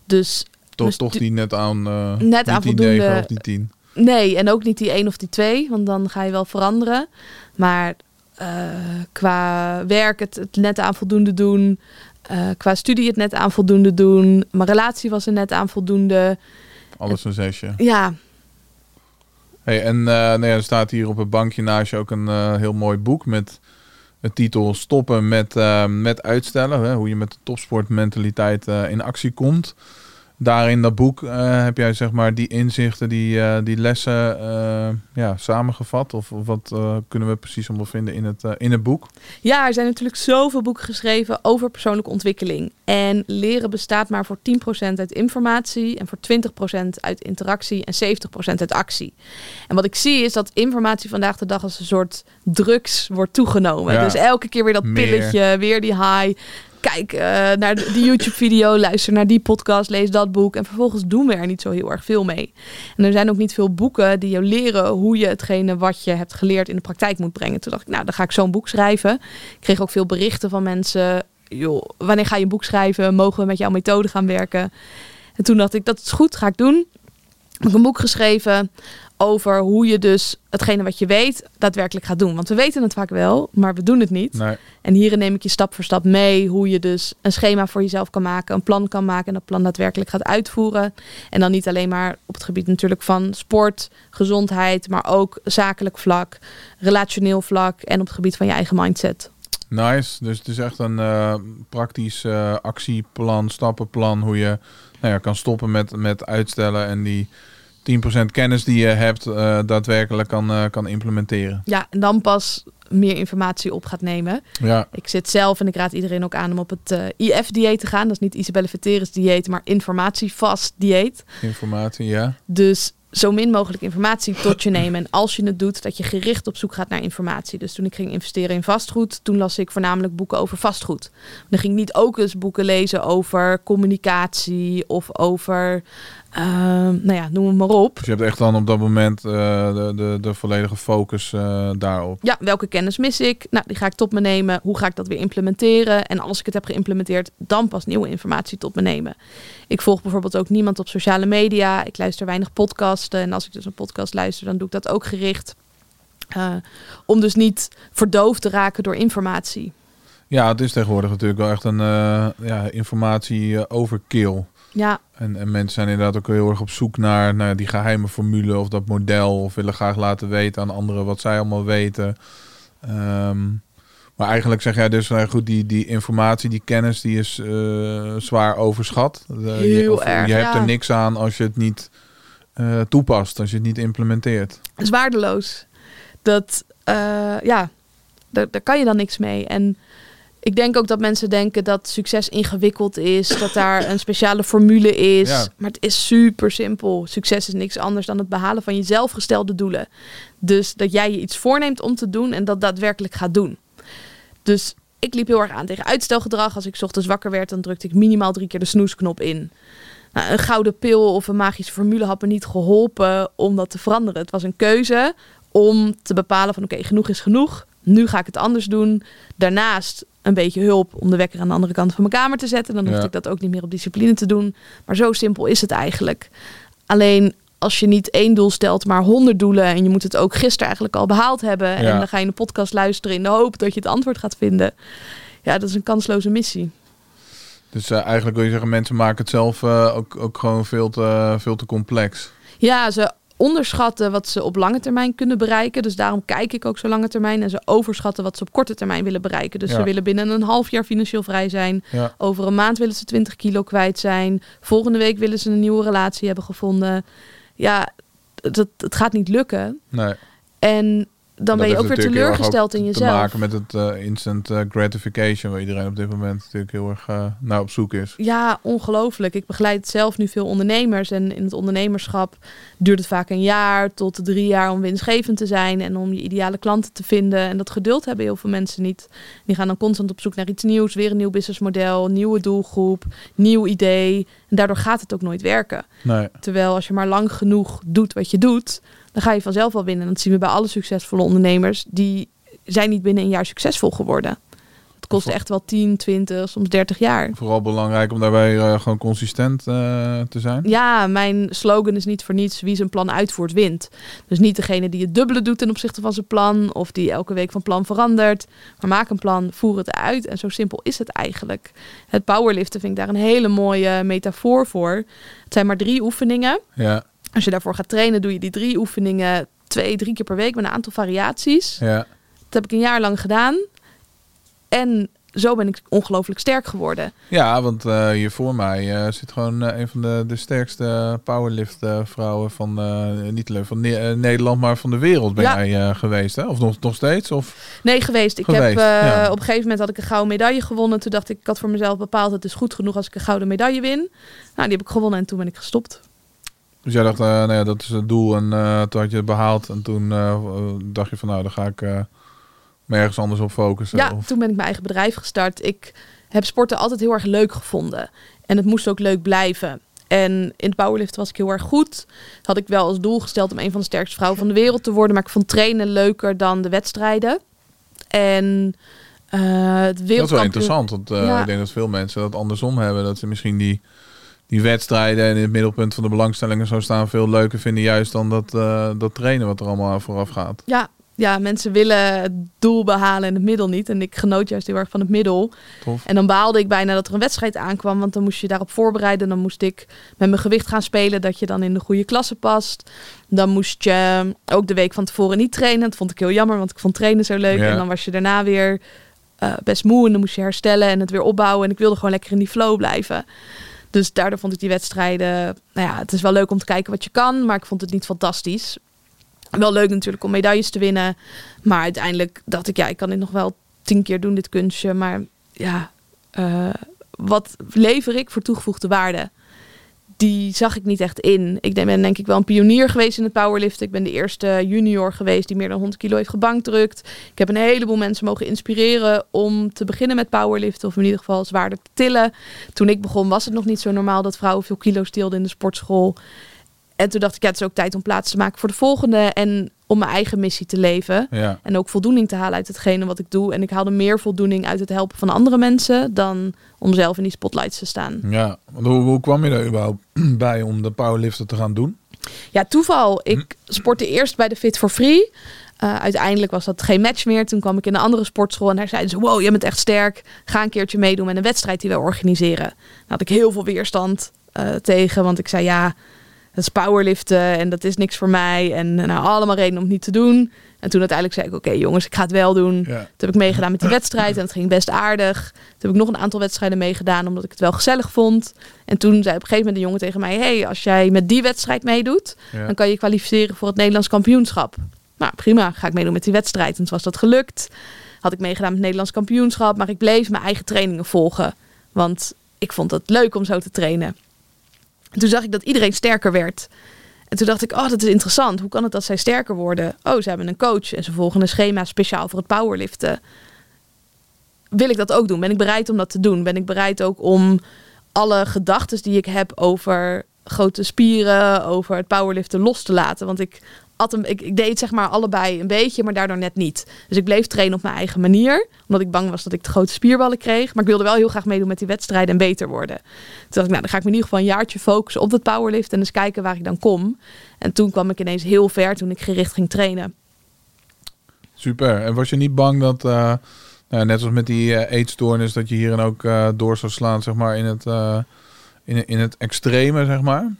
Dus Toch, toch die net aan, eh Net aan die voldoende- 9 of die 10. Nee, en ook niet die één of die twee, want dan ga je wel veranderen. Maar qua werk het, het net aan voldoende doen. qua studie het net aan voldoende doen. Mijn relatie was er net aan voldoende. Alles een zesje. Ja, Hey, en eh, nou ja, er staat hier op het bankje naast je ook een eh, heel mooi boek met de titel Stoppen met, eh, met uitstellen. Hè? Hoe je met de topsportmentaliteit in actie komt. Daarin dat boek eh, heb jij zeg maar die inzichten, die, eh, die lessen eh, ja, samengevat. Of, of wat kunnen we precies allemaal vinden in het, in het boek? Ja, er zijn natuurlijk zoveel boeken geschreven over persoonlijke ontwikkeling. En leren bestaat maar voor 10% uit informatie en voor 20% uit interactie en 70% uit actie. En wat ik zie is dat informatie vandaag de dag als een soort drugs wordt toegenomen. Ja. Dus elke keer weer dat Meer. pilletje, weer die high. Kijk eh, naar die YouTube-video, luister naar die podcast, lees dat boek. En vervolgens doen we er niet zo heel erg veel mee. En er zijn ook niet veel boeken die jou leren hoe je hetgene wat je hebt geleerd in de praktijk moet brengen. Toen dacht ik, nou, dan ga ik zo'n boek schrijven. Ik kreeg ook veel berichten van mensen. Joh, wanneer ga je een boek schrijven? Mogen we met jouw methode gaan werken? En toen dacht ik, dat is goed, ga ik doen. Heb ik een boek geschreven over hoe je dus hetgene wat je weet daadwerkelijk gaat doen. Want we weten het vaak wel, maar we doen het niet. Nee. En hierin neem ik je stap voor stap mee hoe je dus een schema voor jezelf kan maken, een plan kan maken en dat plan daadwerkelijk gaat uitvoeren. En dan niet alleen maar op het gebied natuurlijk van sport, gezondheid, maar ook zakelijk vlak, relationeel vlak en op het gebied van je eigen mindset. Nice. Dus het is echt een eh, praktisch eh, actieplan, stappenplan. Hoe je nou ja, kan stoppen met, met uitstellen en die 10% kennis die je hebt eh, daadwerkelijk kan, eh, kan implementeren. Ja, en dan pas meer informatie op gaat nemen. Ja, Ik zit zelf en ik raad iedereen ook aan om op het eh, IF-dieet te gaan. Dat is niet Isabelle Veteris dieet, maar informatievast dieet. informatie, ja. Dus zo min mogelijk informatie tot je nemen. En als je het doet, dat je gericht op zoek gaat naar informatie. Dus toen ik ging investeren in vastgoed, toen las ik voornamelijk boeken over vastgoed. Dan ging ik niet ook eens boeken lezen over communicatie of over, uh, nou ja, noem het maar op. Dus je hebt echt dan op dat moment uh, de, de, de volledige focus uh, daarop. Ja, welke kennis mis ik? Nou, die ga ik tot me nemen. Hoe ga ik dat weer implementeren? En als ik het heb geïmplementeerd, dan pas nieuwe informatie tot me nemen. Ik volg bijvoorbeeld ook niemand op sociale media. Ik luister weinig En als ik dus een podcast luister, dan doe ik dat ook gericht. Uh, om dus niet verdoofd te raken door informatie. Ja, het is tegenwoordig natuurlijk wel echt een uh, ja, informatie overkill. Ja. En, en mensen zijn inderdaad ook heel erg op zoek naar, naar die geheime formule of dat model. Of willen graag laten weten aan anderen wat zij allemaal weten. Um, maar eigenlijk zeg jij dus, nou goed, die, die informatie, die kennis, die is uh, zwaar overschat. Uh, Heel je, erg, je hebt ja. er niks aan als je het niet uh, toepast, als je het niet implementeert. Het is waardeloos. Dat, ja, daar, daar kan je dan niks mee. En ik denk ook dat mensen denken dat succes ingewikkeld is, dat daar een speciale formule is. Ja. Maar het is super simpel. Succes is niks anders dan het behalen van je zelfgestelde doelen. Dus dat jij je iets voorneemt om te doen en dat daadwerkelijk gaat doen. Dus ik liep heel erg aan tegen uitstelgedrag. Als ik 's ochtends wakker werd, dan drukte ik minimaal drie keer de snoesknop in. Nou, een gouden pil of een magische formule had me niet geholpen om dat te veranderen. Het was een keuze om te bepalen van oké, genoeg is genoeg. Nu ga ik het anders doen. Daarnaast een beetje hulp om de wekker aan de andere kant van mijn kamer te zetten. Dan hoefde Ja. ik dat ook niet meer op discipline te doen. Maar zo simpel is het eigenlijk. Alleen als je niet één doel stelt, maar honderd doelen. En je moet het ook gisteren eigenlijk al behaald hebben. En dan ga je een podcast luisteren in de hoop dat je het antwoord gaat vinden. Ja, dat is een kansloze missie. Dus eh, eigenlijk wil je zeggen, mensen maken het zelf eh, ook, ook gewoon veel te, veel te complex. Ja, ze onderschatten wat ze op lange termijn kunnen bereiken. Dus daarom kijk ik ook zo lange termijn. En ze overschatten wat ze op korte termijn willen bereiken. Dus Ja. ze willen binnen een half jaar financieel vrij zijn. Ja. Over een maand willen ze 20 kilo kwijt zijn. Volgende week willen ze een nieuwe relatie hebben gevonden. Ja, het, het gaat niet lukken. Nee. En dan ben je ook weer teleurgesteld in Te jezelf. maken met het eh, instant eh, gratification, waar iedereen op dit moment natuurlijk heel erg eh, naar op zoek is. Ja, ongelooflijk. Ik begeleid zelf nu veel ondernemers. En in het ondernemerschap duurt het vaak een jaar tot drie jaar om winstgevend te zijn. En om je ideale klanten te vinden. En dat geduld hebben heel veel mensen niet. Die gaan dan constant op zoek naar iets nieuws. Weer een nieuw businessmodel, nieuwe doelgroep, nieuw idee. En daardoor gaat het ook nooit werken. Nee. Terwijl als je maar lang genoeg doet wat je doet, dan ga je vanzelf wel winnen. En dat zien we bij alle succesvolle ondernemers. Die zijn niet binnen een jaar succesvol geworden. Het kost echt wel 10, 20, soms 30 jaar. Vooral belangrijk om daarbij eh, gewoon consistent eh, te zijn. Ja, mijn slogan is niet voor niets wie zijn plan uitvoert wint. Dus niet degene die het dubbele doet ten opzichte van zijn plan of die elke week van plan verandert. Maar maak een plan, voer het uit en zo simpel is het eigenlijk. Het powerliften vind ik daar een hele mooie metafoor voor. Het zijn maar drie oefeningen. Ja, Als je daarvoor gaat trainen, doe je die drie oefeningen twee, drie keer per week met een aantal variaties. ja. Dat heb ik een jaar lang gedaan. En zo ben ik ongelooflijk sterk geworden. ja want eh, hier voor mij eh, zit gewoon eh, een van de, de sterkste powerlift vrouwen van, niet alleen van Ne- Nederland, maar van de wereld ben Ja. jij geweest. Hè? Of nog, nog steeds? Of? Nee, geweest. Ik Geweest, heb ja. op een gegeven moment had ik een gouden medaille gewonnen. Toen dacht ik, ik had voor mezelf bepaald, het is goed genoeg als ik een gouden medaille win. Nou, die heb ik gewonnen en toen ben ik gestopt. Dus jij dacht, eh, nou ja, dat is het doel en eh, toen had je het behaald. En toen eh, dacht je van, nou, dan ga ik me ergens anders op focussen. Ja, Of- toen ben ik mijn eigen bedrijf gestart. Ik heb sporten altijd heel erg leuk gevonden. En het moest ook leuk blijven. En in het powerlift was ik heel erg goed. Had ik wel als doel gesteld om een van de sterkste vrouwen van de wereld te worden. Maar ik vond trainen leuker dan de wedstrijden. En het Dat is wel wereldkampioen... interessant, want Ja. ik denk dat veel mensen dat andersom hebben. Dat ze misschien die, die wedstrijden en in het middelpunt van de belangstellingen zo staan veel leuker vinden. Juist dan dat, eh, dat trainen wat er allemaal vooraf gaat. Ja, ja, mensen willen het doel behalen en het middel niet. En ik genoot juist heel erg van het middel. Tof. En dan baalde ik bijna dat er een wedstrijd aankwam. Want dan moest je daarop voorbereiden. Dan moest ik met mijn gewicht gaan spelen. Dat je dan in de goede klasse past. Dan moest je ook de week van tevoren niet trainen. Dat vond ik heel jammer, want ik vond trainen zo leuk. Ja. En dan was je daarna weer eh, best moe. En dan moest je herstellen en het weer opbouwen. En ik wilde gewoon lekker in die flow blijven. Dus daardoor vond ik die wedstrijden... Nou ja, het is wel leuk om te kijken wat je kan. Maar ik vond het niet fantastisch. Wel leuk natuurlijk om medailles te winnen. Maar uiteindelijk dacht ik, ja, ik kan dit nog wel tien keer doen, dit kunstje. Maar ja, eh, wat lever ik voor toegevoegde waarde? Die zag ik niet echt in. Ik ben denk ik wel een pionier geweest in het powerliften. Ik ben de eerste junior geweest die meer dan 100 kilo heeft gebankdrukt. Ik heb een heleboel mensen mogen inspireren om te beginnen met powerliften. Of in ieder geval zwaarder te tillen. Toen ik begon was het nog niet zo normaal dat vrouwen veel kilo's tilden in de sportschool. En toen dacht ik, ja, het is ook tijd om plaats te maken voor de volgende. En om mijn eigen missie te leven. Ja. En ook voldoening te halen uit hetgene wat ik doe. En ik haalde meer voldoening uit het helpen van andere mensen dan om zelf in die spotlights te staan. Ja, hoe, hoe kwam je er überhaupt bij om de powerliften te gaan doen? Ja, toeval. Ik sportte eerst bij de Fit for Free. Uh, uiteindelijk was dat geen match meer. Toen kwam ik in een andere sportschool en daar zeiden ze: Wow, je bent echt sterk. Ga een keertje meedoen met een wedstrijd die we organiseren. Daar had ik heel veel weerstand uh, tegen, want ik zei: Ja, dat is powerliften en dat is niks voor mij. En nou, allemaal redenen om het niet te doen. En toen uiteindelijk zei ik, oké jongens, ik ga het wel doen. Ja. Toen heb ik meegedaan met die wedstrijd en het ging best aardig. Toen heb ik nog een aantal wedstrijden meegedaan, omdat ik het wel gezellig vond. En toen zei op een gegeven moment de jongen tegen mij, hey, als jij met die wedstrijd meedoet, Ja. dan kan je kwalificeren voor het Nederlands kampioenschap. Nou, prima, ga ik meedoen met die wedstrijd. En toen was dat gelukt. Had ik meegedaan met het Nederlands kampioenschap, maar ik bleef mijn eigen trainingen volgen. Want ik vond het leuk om zo te trainen. En toen zag ik dat iedereen sterker werd. En toen dacht ik, oh, dat is interessant. Hoe kan het dat zij sterker worden? Oh, ze hebben een coach en ze volgen een schema speciaal voor het powerliften. Wil ik dat ook doen? Ben ik bereid om dat te doen? Ben ik bereid ook om alle gedachten die ik heb over grote spieren, over het powerliften los te laten? Want ik, at hem, ik, ik deed zeg maar allebei een beetje, maar daardoor net niet. Dus ik bleef trainen op mijn eigen manier, omdat ik bang was dat ik te grote spierballen kreeg. Maar ik wilde wel heel graag meedoen met die wedstrijden en beter worden. Toen dacht ik, nou, dan ga ik me in ieder geval een jaartje focussen op dat powerlift en eens kijken waar ik dan kom. En toen kwam ik ineens heel ver toen ik gericht ging trainen. Super. En was je niet bang dat, eh, nou, net zoals met die eh, eetstoornis, dat je hierin ook eh, door zou slaan, zeg maar, in het, in, in het extreme, zeg maar?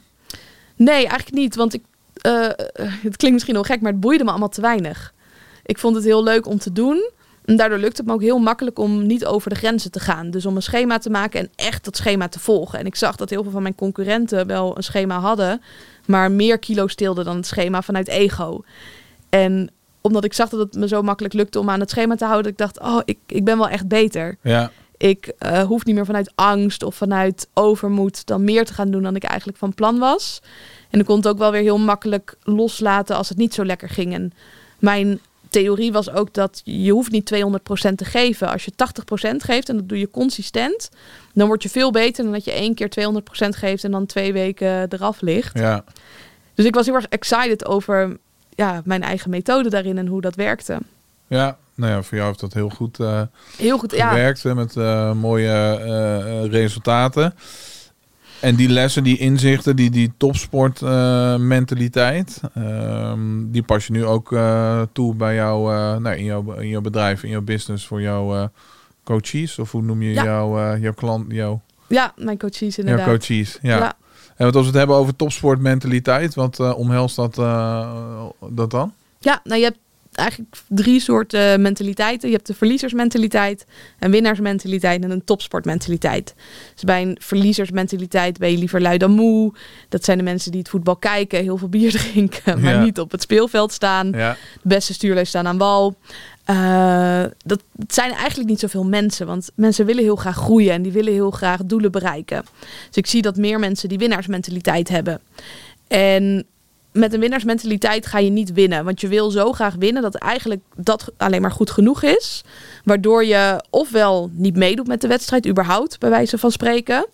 Nee, eigenlijk niet. Want ik, eh, het klinkt misschien wel gek, maar het boeide me allemaal te weinig. Ik vond het heel leuk om te doen. En daardoor lukt het me ook heel makkelijk om niet over de grenzen te gaan. Dus om een schema te maken en echt dat schema te volgen. En ik zag dat heel veel van mijn concurrenten wel een schema hadden, maar meer kilo's tilden dan het schema vanuit ego. En omdat ik zag dat het me zo makkelijk lukte om aan het schema te houden, ik dacht, oh, ik, ik ben wel echt beter. Ja. Ik eh, hoef niet meer vanuit angst of vanuit overmoed dan meer te gaan doen dan ik eigenlijk van plan was. En ik kon het ook wel weer heel makkelijk loslaten als het niet zo lekker ging. En mijn theorie was ook dat je hoeft niet 200% te geven. Als je 80% geeft en dat doe je consistent, dan word je veel beter dan dat je één keer 200% geeft en dan twee weken eraf ligt. Ja. Dus ik was heel erg excited over ja, mijn eigen methode daarin en hoe dat werkte. Ja. Nou ja, voor jou heeft dat heel goed eh, Heel goed, ja. gewerkt hè, met eh, mooie eh, resultaten. En die lessen, die inzichten, die, die topsport eh, mentaliteit, ehm, die pas je nu ook eh, toe bij jou, eh, nou, in, jouw, in jouw bedrijf, in jouw business voor jouw coaches? Of hoe noem je Ja. jouw, jouw klant, jouw, Ja, mijn coaches jouw inderdaad. coaches? Ja. Ja. En wat als we het hebben over topsportmentaliteit, wat omhelst dat, dat dan? Ja, nou je hebt eigenlijk drie soorten mentaliteiten. Je hebt de verliezersmentaliteit, een winnaarsmentaliteit en een topsportmentaliteit. Dus bij een verliezersmentaliteit ben je liever lui dan moe. Dat zijn de mensen die het voetbal kijken, heel veel bier drinken, maar Ja. niet op het speelveld staan. Ja. De beste stuurlui staan aan wal. Eh, dat zijn eigenlijk niet zoveel mensen, want mensen willen heel graag groeien en die willen heel graag doelen bereiken. Dus ik zie dat meer mensen die winnaarsmentaliteit hebben. En met een winnaarsmentaliteit ga je niet winnen, want je wil zo graag winnen dat eigenlijk dat alleen maar goed genoeg is, waardoor je ofwel niet meedoet met de wedstrijd überhaupt, bij wijze van spreken,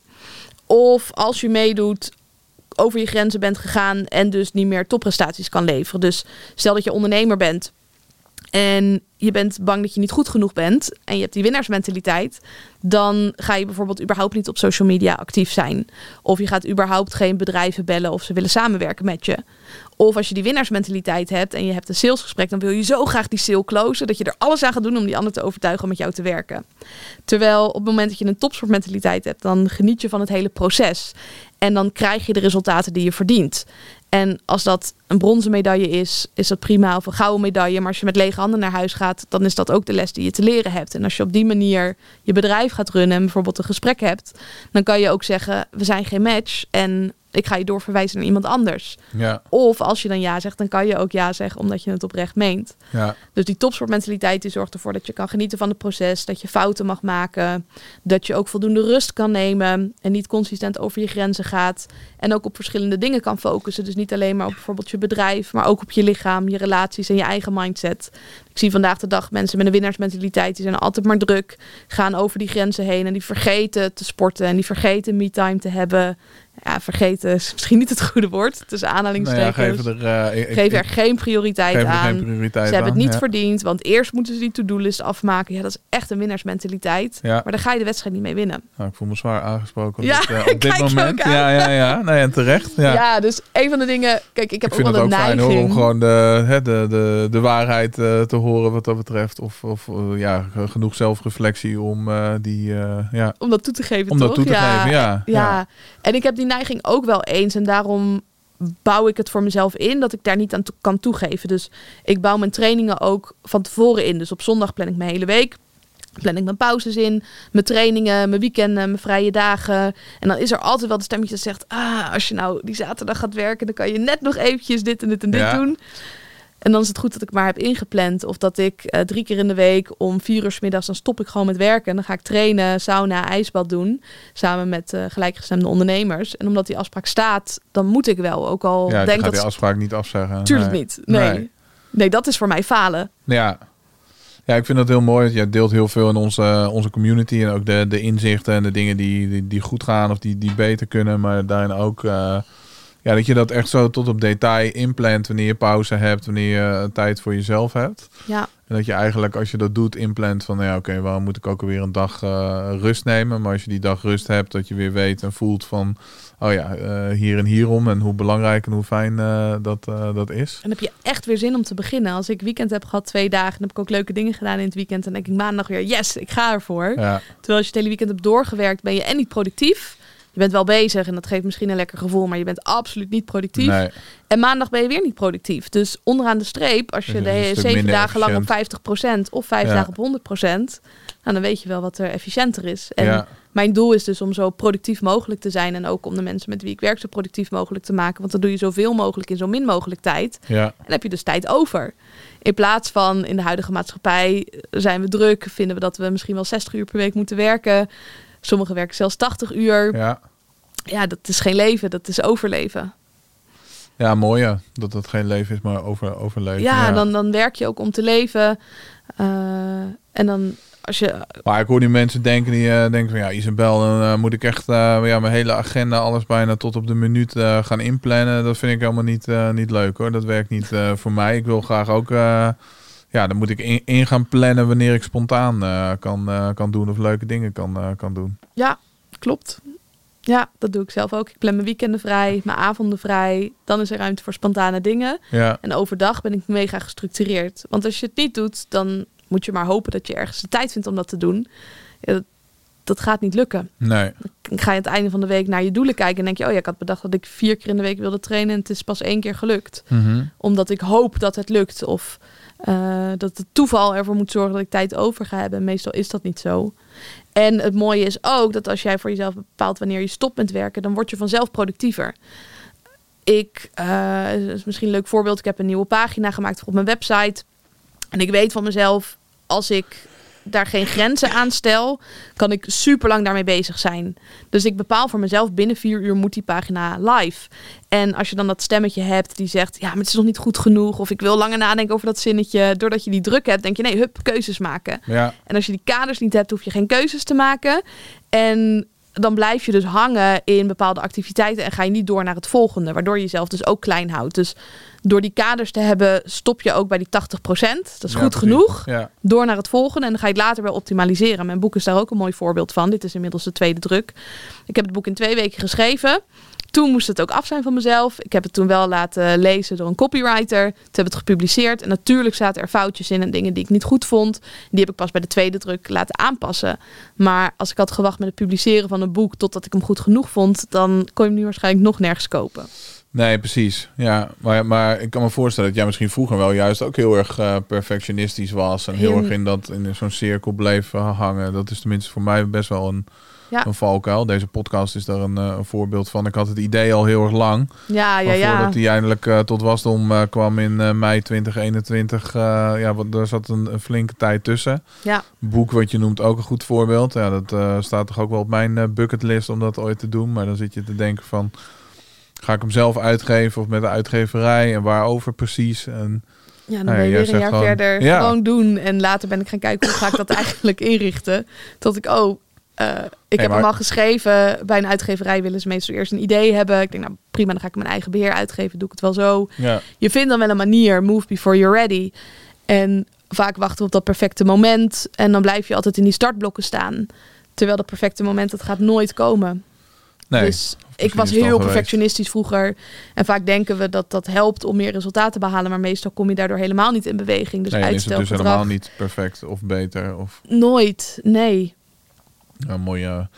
of als je meedoet over je grenzen bent gegaan en dus niet meer topprestaties kan leveren. Dus stel dat je ondernemer bent en je bent bang dat je niet goed genoeg bent en je hebt die winnaarsmentaliteit, dan ga je bijvoorbeeld überhaupt niet op social media actief zijn. Of je gaat überhaupt geen bedrijven bellen of ze willen samenwerken met je. Of als je die winnaarsmentaliteit hebt en je hebt een salesgesprek, dan wil je zo graag die sale closen dat je er alles aan gaat doen om die ander te overtuigen om met jou te werken. Terwijl op het moment dat je een topsportmentaliteit hebt, dan geniet je van het hele proces. En dan krijg je de resultaten die je verdient. En als dat een bronzen medaille is, is dat prima. Of een gouden medaille. Maar als je met lege handen naar huis gaat, dan is dat ook de les die je te leren hebt. En als je op die manier je bedrijf gaat runnen en bijvoorbeeld een gesprek hebt, dan kan je ook zeggen: we zijn geen match. En ik ga je doorverwijzen naar iemand anders. Ja, Of als je dan ja zegt, dan kan je ook ja zeggen omdat je het oprecht meent. ja, Dus die topsportmentaliteit die zorgt ervoor dat je kan genieten van het proces, dat je fouten mag maken, dat je ook voldoende rust kan nemen en niet consistent over je grenzen gaat en ook op verschillende dingen kan focussen. Dus niet alleen maar op bijvoorbeeld je bedrijf, maar ook op je lichaam, je relaties en je eigen mindset. Ik zie vandaag de dag mensen met een winnaarsmentaliteit, die zijn altijd maar druk, gaan over die grenzen heen en die vergeten te sporten en die vergeten me-time te hebben. Ja, vergeten is misschien niet het goede woord, tussen nou ja, aanhalingstekens. geven er, eh, ik- Geef ik- er geen prioriteit geef er aan. geen prioriteit Ze hebben het niet ja. verdiend, want eerst moeten ze die to-do-list afmaken. Ja, dat is echt een winnaarsmentaliteit. Ja. Maar dan ga je de wedstrijd niet mee winnen. Nou, ik voel me zwaar aangesproken Ja, dit, eh, op dit moment. Ja, ja, ja. Nee, en terecht. Ja. Ja. dus een van de dingen... Kijk, ik heb ik ook het wel ook een fijn hoor, neiging. om gewoon de, hè, de, de, de waarheid eh, te horen wat dat betreft. Of, of ja, ge- genoeg zelfreflectie om die, ja, Om dat toe te geven, om toch? dat toe te geven. Ja, ja. en ik heb die neiging ook wel eens. En daarom bouw ik het voor mezelf in dat ik daar niet aan kan toegeven. Dus ik bouw mijn trainingen ook van tevoren in. Dus op zondag plan ik mijn hele week. Plan ik mijn pauzes in, mijn trainingen, mijn weekenden, mijn vrije dagen. En dan is er altijd wel de stemmetje dat zegt... Ah, als je nou die zaterdag gaat werken... dan kan je net nog eventjes dit en dit en dit Ja. doen. En dan is het goed dat ik maar heb ingepland. Of dat ik eh, drie keer in de week om vier uur 's middags... dan stop ik gewoon met werken. En dan ga ik trainen, sauna, ijsbad doen. Samen met eh, gelijkgestemde ondernemers. En omdat die afspraak staat, dan moet ik wel. Ook al ja ik denk ga dat... die afspraak niet afzeggen. Tuurlijk Nee. niet. Nee. Nee. nee. dat is voor mij falen. Ja. ja, ik vind dat heel mooi. Jij deelt heel veel in onze, onze community. En ook de, de inzichten en de dingen die, die, die goed gaan of die, die beter kunnen. Maar daarin ook eh, ja, dat je dat echt zo tot op detail inplant. Wanneer je pauze hebt, wanneer je eh, tijd voor jezelf hebt. Ja, En dat je eigenlijk, als je dat doet, inplant van... nou Ja, oké, waarom moet ik ook alweer een dag eh, rust nemen? Maar als je die dag rust hebt, dat je weer weet en voelt van... oh ja, eh, hier en hierom. En hoe belangrijk en hoe fijn dat, dat is. en heb je echt weer zin om te beginnen. Als ik weekend heb gehad, twee dagen... dan heb ik ook leuke dingen gedaan in het weekend. En dan denk ik maandag weer, yes, ik ga ervoor. Ja, Terwijl als je het hele weekend hebt doorgewerkt, ben je en niet productief. Je bent wel bezig en dat geeft misschien een lekker gevoel, maar je bent absoluut niet productief. nee. En maandag ben je weer niet productief. Dus onderaan de streep, als je de zeven dagen lang op efficiënt. 50% of vijf Ja. dagen op 100%, nou, dan weet je wel wat er efficiënter is. En Ja. mijn doel is dus om zo productief mogelijk te zijn en ook om de mensen met wie ik werk zo productief mogelijk te maken. Want dan doe je zoveel mogelijk in zo min mogelijk tijd. Ja, En dan heb je dus tijd over. In plaats van in de huidige maatschappij eh, zijn we druk, vinden we dat we misschien wel 60 uur per week moeten werken. Sommigen werken zelfs 80 uur. Ja, ja. dat is geen leven, dat is overleven. ja, mooi ja. Dat het geen leven is, maar over, overleven. Ja, Dan, dan werk je ook om te leven. Eh, en dan als je... Maar ik hoor die mensen denken die eh, denken van ja, Isabel, dan eh, moet ik echt ja, mijn hele agenda, alles bijna tot op de minuut gaan inplannen. Dat vind ik helemaal niet, niet leuk hoor. Dat werkt niet voor mij. Ik wil graag ook, ja, dan moet ik in, in gaan plannen wanneer ik spontaan kan, kan doen of leuke dingen kan, kan doen. Ja, klopt. Ja, dat doe ik zelf ook. Ik plan mijn weekenden vrij, mijn avonden vrij. Dan is er ruimte voor spontane dingen. Ja, En overdag ben ik mega gestructureerd. Want als je het niet doet, dan moet je maar hopen dat je ergens de tijd vindt om dat te doen. Ja, dat, dat gaat niet lukken. nee. Dan ga je aan het einde van de week naar je doelen kijken en denk je, oh ja, ik had bedacht dat ik vier keer in de week wilde trainen en het is pas één keer gelukt. Mhm. Omdat ik hoop dat het lukt of eh, dat het toeval ervoor moet zorgen dat ik tijd over ga hebben. Meestal is dat niet zo. En het mooie is ook dat als jij voor jezelf bepaalt wanneer je stopt met werken, dan word je vanzelf productiever. Ik, eh, is misschien een leuk voorbeeld, ik heb een nieuwe pagina gemaakt voor op mijn website. En ik weet van mezelf, als ik daar geen grenzen aan stel, kan ik super lang daarmee bezig zijn. Dus ik bepaal voor mezelf binnen vier uur moet die pagina live. En als je dan dat stemmetje hebt die zegt, ja, maar het is nog niet goed genoeg, of ik wil langer nadenken over dat zinnetje, doordat je die druk hebt, denk je nee, hup, keuzes maken. Ja, En als je die kaders niet hebt, hoef je geen keuzes te maken. En dan blijf je dus hangen in bepaalde activiteiten en ga je niet door naar het volgende, waardoor je jezelf dus ook klein houdt. Dus door die kaders te hebben, stop je ook bij die 80%. Dat is Ja, goed precies. genoeg. Ja, Door naar het volgende en dan ga je het later weer optimaliseren. Mijn boek is daar ook een mooi voorbeeld van. Dit is inmiddels de tweede druk. Ik heb het boek in twee weken geschreven. Toen moest het ook af zijn van mezelf. Ik heb het toen wel laten lezen door een copywriter. Toen heb het gepubliceerd. En natuurlijk zaten er foutjes in en dingen die ik niet goed vond. Die heb ik pas bij de tweede druk laten aanpassen. Maar als ik had gewacht met het publiceren van een boek totdat ik hem goed genoeg vond, dan kon je hem nu waarschijnlijk nog nergens kopen. nee, precies. Ja, maar, maar ik kan me voorstellen dat jij misschien vroeger wel juist ook heel erg eh, perfectionistisch was. En heel Heel- erg in, dat, in zo'n cirkel bleef hangen. Dat is tenminste voor mij best wel een Ja. een valkuil. Deze podcast is daar een, eh, een voorbeeld van. Ik had het idee al heel erg lang. Ja, ja, ja. voordat hij eindelijk eh, tot wasdom eh, kwam in eh, mei 2021. eh, ja, want daar zat een, een flinke tijd tussen. Ja. Boek wat je noemt ook een goed voorbeeld. Ja, dat staat toch ook wel op mijn bucketlist om dat ooit te doen. Maar dan zit je te denken van... Ga ik hem zelf uitgeven of met de uitgeverij? En waarover precies? En Ja, dan Nou ben je weer een jaar gewoon- verder Ja. gewoon doen. En later ben ik gaan kijken hoe ga ik dat eigenlijk inrichten. Tot ik, oh, eh, ik heb maar- hem al geschreven. Bij een uitgeverij willen ze meestal eerst een idee hebben. Ik denk, nou prima, dan ga ik mijn eigen beheer uitgeven. Doe ik het wel zo. ja, Je vindt dan wel een manier, move before you're ready. En vaak wachten we op dat perfecte moment. En dan blijf je altijd in die startblokken staan. Terwijl dat perfecte moment, dat gaat nooit komen. nee. dus ik was heel perfectionistisch vroeger. En vaak denken we dat dat helpt om meer resultaten te behalen. Maar meestal kom je daardoor helemaal niet in beweging. Dus nee, dan is het dus helemaal niet perfect of beter. Of nooit, nee. Ja, mooie...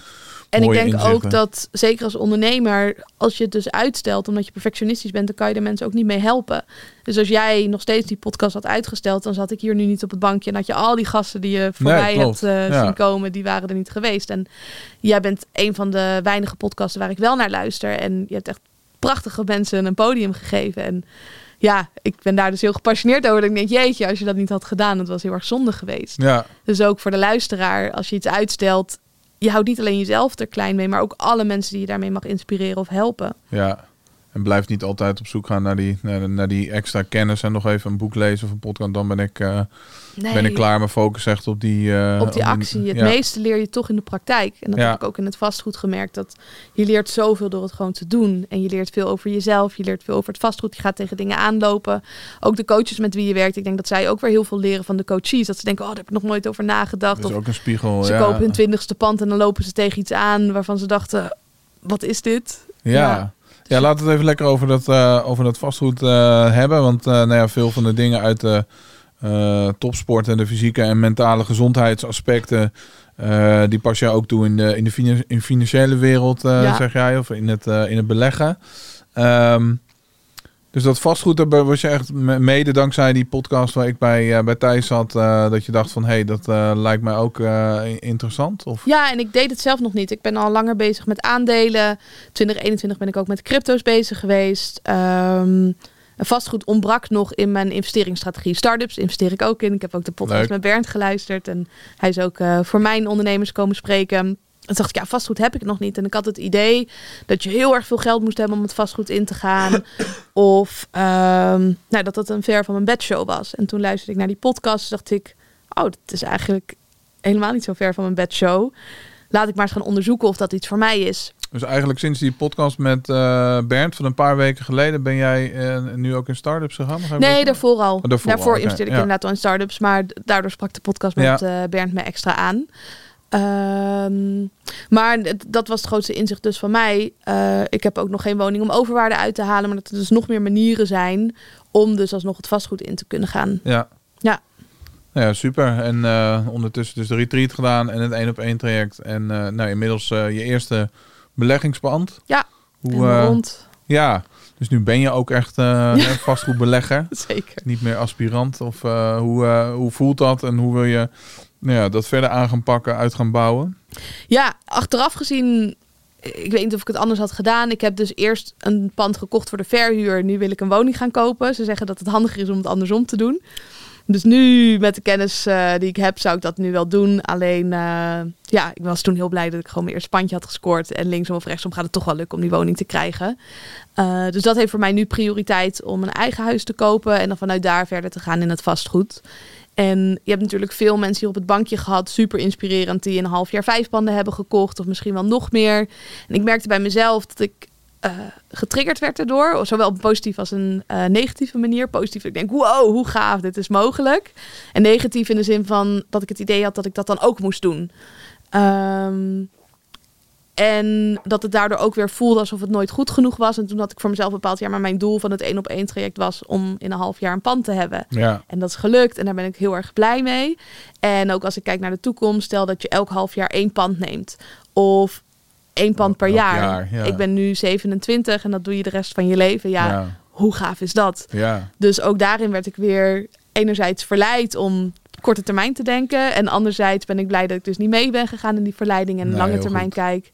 En ik denk inzichten. ook dat, zeker als ondernemer, als je het dus uitstelt omdat je perfectionistisch bent, dan kan je de mensen ook niet mee helpen. Dus als jij nog steeds die podcast had uitgesteld, dan zat ik hier nu niet op het bankje en had je al die gasten die je voorbij klopt. hebt eh, Ja. zien komen, die waren er niet geweest. En jij bent een van de weinige podcasten waar ik wel naar luister. En je hebt echt prachtige mensen een podium gegeven. En ja, ik ben daar dus heel gepassioneerd over. Dat ik denk, jeetje, als je dat niet had gedaan, dat was heel erg zonde geweest. Ja, Dus ook voor de luisteraar, als je iets uitstelt, je houdt niet alleen jezelf er klein mee, maar ook alle mensen die je daarmee mag inspireren of helpen. ja. En blijf niet altijd op zoek gaan naar die, naar, naar die extra kennis en nog even een boek lezen of een podcast. Dan ben ik, eh, Nee, ben ik klaar. Mijn focus echt op die... eh, Op die actie. Het ja. meeste leer je toch in de praktijk. En dat Ja. heb ik ook in het vastgoed gemerkt. Dat je leert zoveel door het gewoon te doen. En je leert veel over jezelf. Je leert veel over het vastgoed. Je gaat tegen dingen aanlopen. Ook de coaches met wie je werkt. Ik denk dat zij ook weer heel veel leren van de coaches. Dat ze denken, oh, daar heb ik nog nooit over nagedacht. Dat is Of ook een spiegel. ze ja. kopen hun twintigste pand en dan lopen ze tegen iets aan waarvan ze dachten, wat is dit? Ja. Ja. Laten we het even lekker over dat, eh, over dat vastgoed eh, hebben. Want eh, nou ja, veel van de dingen uit de topsport en de fysieke en mentale gezondheidsaspecten... die pas je ook toe in de, in de finan- in financiële wereld, Ja. zeg jij, of in het, in het beleggen. Ehm, dus dat vastgoed, daar was je echt me- mede dankzij die podcast waar ik bij, eh, bij Thijs zat, eh, dat je dacht van, hé, hey, dat eh, lijkt mij ook interessant. Of, Ja, en ik deed het zelf nog niet. Ik ben al langer bezig met aandelen. 2021 ben ik ook met crypto's bezig geweest. Ehm, vastgoed ontbrak nog in mijn investeringsstrategie. Startups investeer ik ook in. Ik heb ook de podcast Leuk. met Bernd geluisterd. En hij is ook voor mijn ondernemers komen spreken. En toen dacht ik, ja, vastgoed heb ik nog niet. En ik had het idee dat je heel erg veel geld moest hebben om het vastgoed in te gaan. of ehm, nou, dat dat een ver van mijn bedshow was. En toen luisterde ik naar die podcast. dacht ik, oh, dat is eigenlijk helemaal niet zo ver van mijn bedshow. Laat ik maar eens gaan onderzoeken of dat iets voor mij is. Dus eigenlijk sinds die podcast met eh, Bernd van een paar weken geleden ben jij eh, nu ook in startups gegaan? Nee, dat? daarvoor al. Oh, daarvoor daarvoor al, oké, investeerde ik ja. inderdaad al in startups. Maar daardoor sprak de podcast met Ja. eh, Bernd me extra aan. Ehm, maar dat was het grootste inzicht dus van mij. Eh, ik heb ook nog geen woning om overwaarde uit te halen. Maar dat er dus nog meer manieren zijn om dus alsnog het vastgoed in te kunnen gaan. Ja. Ja. Ja, super. En eh, ondertussen dus de retreat gedaan en het één op één traject. En eh, nou, inmiddels je eerste beleggingspand. Ja, Hoe, rond. ja, dus nu ben je ook echt eh hè, vastgoedbelegger. Zeker. Niet meer aspirant. Of hoe, hoe voelt dat en hoe wil je nou ja, dat verder aan gaan pakken, uit gaan bouwen? Ja, achteraf gezien, ik weet niet of ik het anders had gedaan. Ik heb dus eerst een pand gekocht voor de verhuur. Nu wil ik een woning gaan kopen. Ze zeggen dat het handiger is om het andersom te doen. Dus nu, met de kennis eh, die ik heb, zou ik dat nu wel doen. Alleen, eh, ja, ik was toen heel blij dat ik gewoon mijn eerste pandje had gescoord. En linksom of rechtsom gaat het toch wel lukken om die woning te krijgen. Eh, dus dat heeft voor mij nu prioriteit om een eigen huis te kopen. En dan vanuit daar verder te gaan in het vastgoed. En je hebt natuurlijk veel mensen hier op het bankje gehad, super inspirerend, die in een half jaar vijf panden hebben gekocht, of misschien wel nog meer. En ik merkte bij mezelf dat ik eh, getriggerd werd erdoor, zowel op een positieve als een eh, negatieve manier. Positief, ik denk, wow, hoe gaaf, dit is mogelijk. En negatief in de zin van dat ik het idee had dat ik dat dan ook moest doen. Ehm, en dat het daardoor ook weer voelde alsof het nooit goed genoeg was. En toen had ik voor mezelf bepaald, ja, maar mijn doel van het één op één traject was om in een half jaar een pand te hebben. Ja, En dat is gelukt en daar ben ik heel erg blij mee. En ook als ik kijk naar de toekomst, stel dat je elk half jaar één pand neemt. Of één pand per jaar. jaar, ja. Ik ben nu 27 en dat doe je de rest van je leven. Ja, ja, hoe gaaf is dat? ja. Dus ook daarin werd ik weer enerzijds verleid om korte termijn te denken. En anderzijds ben ik blij dat ik dus niet mee ben gegaan in die verleiding en Nee, lange termijn goed. kijk.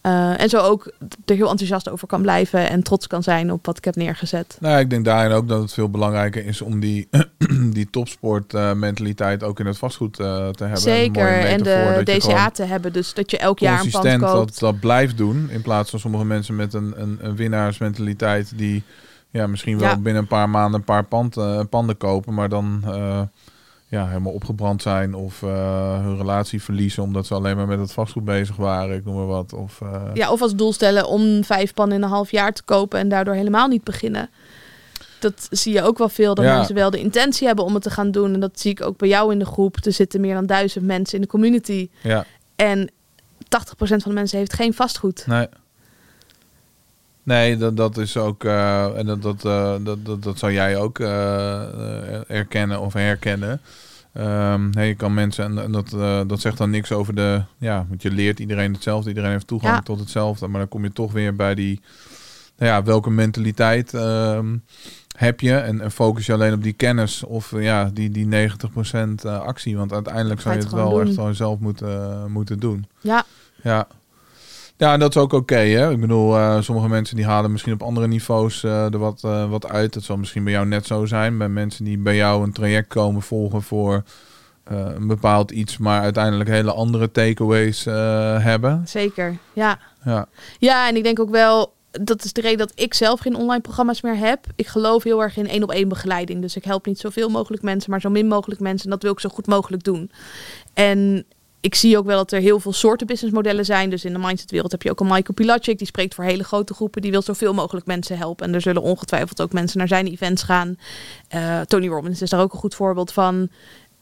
Eh, en zo ook er heel enthousiast over kan blijven en trots kan zijn op wat ik heb neergezet. Nou, ik denk daarin ook dat het veel belangrijker is om die, die topsportmentaliteit ook in het vastgoed eh, te hebben. Zeker. En de DCA te hebben. Dus dat je elk jaar een pand koopt. dat, dat blijft doen. In plaats van sommige mensen met een, een, een winnaarsmentaliteit die ja, misschien wel Ja. binnen een paar maanden een paar pand, eh, panden kopen, maar dan ja, helemaal opgebrand zijn of eh, hun relatie verliezen omdat ze alleen maar met het vastgoed bezig waren, ik noem maar wat. Of, eh, Ja, of als doel stellen om vijf pannen in een half jaar te kopen en daardoor helemaal niet beginnen. Dat zie je ook wel veel, dat Ja. mensen wel de intentie hebben om het te gaan doen. En dat zie ik ook bij jou in de groep. Er zitten meer dan duizend mensen in de community. ja, En 80% van de mensen heeft geen vastgoed. nee. Nee, dat, dat is ook, eh, en dat, dat, eh, dat, dat, dat zou jij ook eh, erkennen of herkennen. Ehm, nee, je kan mensen, en, dat, eh, dat zegt dan niks over de, ja, want je leert iedereen hetzelfde, iedereen heeft toegang Ja. tot hetzelfde, maar dan kom je toch weer bij die, nou ja, welke mentaliteit ehm, heb je en, en focus je alleen op die kennis of ja, die, die 90% eh, actie, want uiteindelijk zou je het wel echt gewoon zelf moeten, moeten doen. Ja, Ja. Ja, en dat is ook oké, hè. Ik bedoel, eh, sommige mensen die halen misschien op andere niveaus eh, er wat, eh, wat uit. Dat zal misschien bij jou net zo zijn. Bij mensen die bij jou een traject komen volgen voor een bepaald iets, maar uiteindelijk hele andere takeaways hebben. zeker. Ja. Ja, ja, en ik denk ook wel... Dat is de reden dat ik zelf geen online programma's meer heb. Ik geloof heel erg in één op één begeleiding. Dus ik help niet zoveel mogelijk mensen, maar zo min mogelijk mensen. En dat wil ik zo goed mogelijk doen. En ik zie ook wel dat er heel veel soorten businessmodellen zijn. Dus in de mindsetwereld heb je ook een Michael Pilacic. Die spreekt voor hele grote groepen. Die wil zoveel mogelijk mensen helpen. En er zullen ongetwijfeld ook mensen naar zijn events gaan. Eh, Tony Robbins is daar ook een goed voorbeeld van.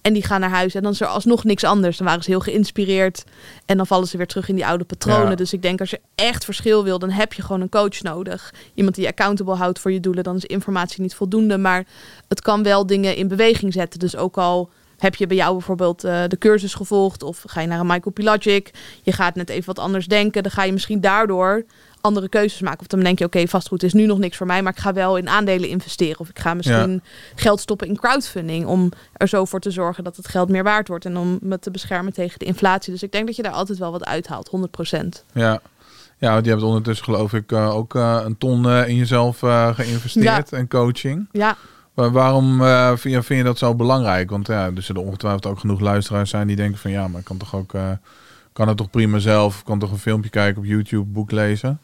En die gaan naar huis en dan is er alsnog niks anders. Dan waren ze heel geïnspireerd. En dan vallen ze weer terug in die oude patronen. Ja. Dus ik denk als je echt verschil wil, dan heb je gewoon een coach nodig. Iemand die je accountable houdt voor je doelen. Dan is informatie niet voldoende. Maar het kan wel dingen in beweging zetten. Dus ook al heb je bij jou bijvoorbeeld eh, de cursus gevolgd. Of ga je naar een Michael Pilacic. Je gaat net even wat anders denken. Dan ga je misschien daardoor andere keuzes maken. Of dan denk je, oké, vastgoed is nu nog niks voor mij. Maar ik ga wel in aandelen investeren. Of ik ga misschien geld stoppen in crowdfunding. Om er zo voor te zorgen dat het geld meer waard wordt. En om me te beschermen tegen de inflatie. Dus ik denk dat je daar altijd wel wat uithaalt. 100%. ja. Ja, want je hebt ondertussen geloof ik eh, ook eh, een ton in jezelf geïnvesteerd en coaching. Ja, Maar waarom eh, vind, je, vind je dat zo belangrijk? Want ja, er zullen ongetwijfeld ook genoeg luisteraars zijn die denken van ja, maar ik kan toch ook, eh, kan het toch prima zelf, kan toch een filmpje kijken op YouTube, boek lezen.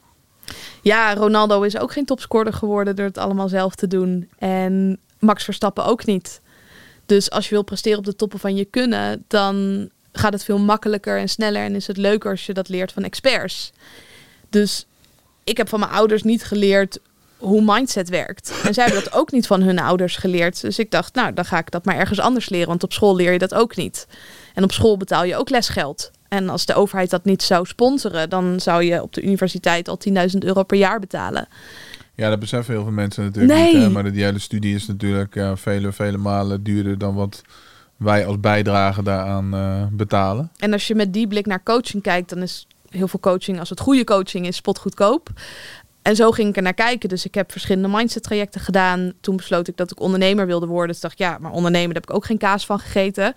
Ja, Ronaldo is ook geen topscorer geworden door het allemaal zelf te doen. En Max Verstappen ook niet. Dus als je wil presteren op de toppen van je kunnen, dan gaat het veel makkelijker en sneller. En is het leuker als je dat leert van experts. Dus ik heb van mijn ouders niet geleerd hoe mindset werkt. En zij hebben dat ook niet van hun ouders geleerd. Dus ik dacht, nou, dan ga ik dat maar ergens anders leren. Want op school leer je dat ook niet. En op school betaal je ook lesgeld. En als de overheid dat niet zou sponsoren, dan zou je op de universiteit al 10.000 euro per jaar betalen. Ja, dat beseffen heel veel mensen natuurlijk Nee. niet. Hè? Maar die hele studie is natuurlijk vele, vele malen duurder dan wat wij als bijdrage daaraan eh, betalen. En als je met die blik naar coaching kijkt, dan is heel veel coaching, als het goede coaching is, spotgoedkoop. En zo ging ik er naar kijken. Dus ik heb verschillende mindset trajecten gedaan. Toen besloot ik dat ik ondernemer wilde worden. Dus dacht ik, ja, maar ondernemen, daar heb ik ook geen kaas van gegeten.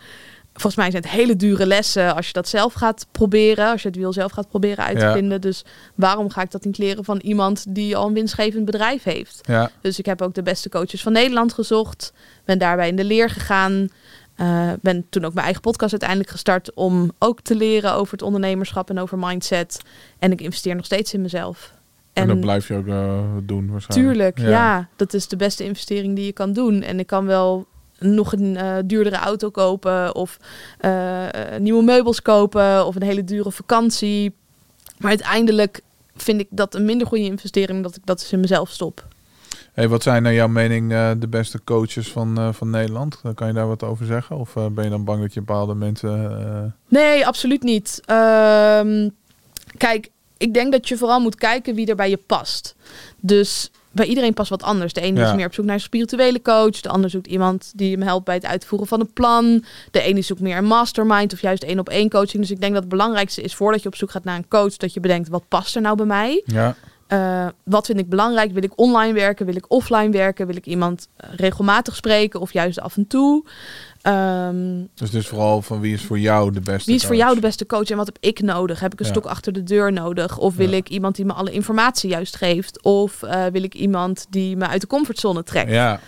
Volgens mij zijn het hele dure lessen als je dat zelf gaat proberen. Als je het wiel zelf gaat proberen uit te Ja. vinden. Dus waarom ga ik dat niet leren van iemand die al een winstgevend bedrijf heeft? Ja, Dus ik heb ook de beste coaches van Nederland gezocht. Ben daarbij in de leer gegaan. Eh, ben toen ook mijn eigen podcast uiteindelijk gestart om ook te leren over het ondernemerschap en over mindset. En ik investeer nog steeds in mezelf. En, dat blijf je ook eh, doen waarschijnlijk. Tuurlijk, ja. Dat is de beste investering die je kan doen. En ik kan wel nog een eh, duurdere auto kopen of eh, nieuwe meubels kopen of een hele dure vakantie. Maar uiteindelijk vind ik dat een minder goede investering dat ik dat in mezelf stop. Hey, wat zijn naar jouw mening de beste coaches van, van Nederland? Kan je daar wat over zeggen? Of ben je dan bang dat je bepaalde mensen... Nee, absoluut niet. Ehm, kijk, ik denk dat je vooral moet kijken wie er bij je past. Dus bij iedereen past wat anders. De ene Ja. is meer op zoek naar een spirituele coach. De ander zoekt iemand die hem helpt bij het uitvoeren van een plan. De ene zoekt meer een mastermind of juist één op één coaching. Dus ik denk dat het belangrijkste is voordat je op zoek gaat naar een coach, dat je bedenkt wat past er nou bij mij. ja, Eh, wat vind ik belangrijk? Wil ik online werken? Wil ik offline werken? Wil ik iemand eh, regelmatig spreken of juist af en toe? Ehm, Dus dus vooral van wie is voor jou de beste wie is voor coach? jou de beste coach en wat heb ik nodig? Heb ik een Ja. stok achter de deur nodig? Of wil Ja. ik iemand die me alle informatie juist geeft? Of eh, wil ik iemand die me uit de comfortzone trekt? Ja,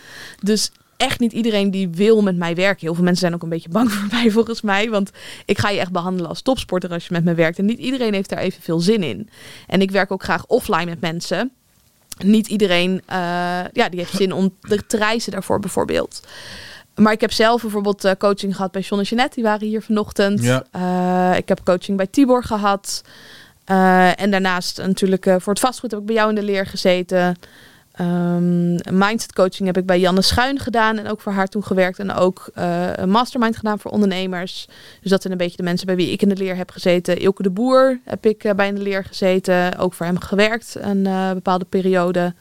Dus echt niet iedereen die wil met mij werken. Heel veel mensen zijn ook een beetje bang voor mij volgens mij. Want ik ga je echt behandelen als topsporter als je met me werkt. En niet iedereen heeft daar evenveel zin in. En ik werk ook graag offline met mensen. Niet iedereen eh, ja, die heeft zin om te te reizen daarvoor bijvoorbeeld. Maar ik heb zelf bijvoorbeeld eh, coaching gehad bij John en Jeanette. Die waren hier vanochtend. Ja. Eh, ik heb coaching bij Tibor gehad. Eh, en daarnaast natuurlijk voor het vastgoed heb ik bij jou in de leer gezeten. Ehm, mindset coaching heb ik bij Janne Schuin gedaan en ook voor haar toen gewerkt. En ook eh, een mastermind gedaan voor ondernemers. Dus dat zijn een beetje de mensen bij wie ik in de leer heb gezeten. Ilke de Boer heb ik eh, bij in de leer gezeten. Ook voor hem gewerkt een eh, bepaalde periode.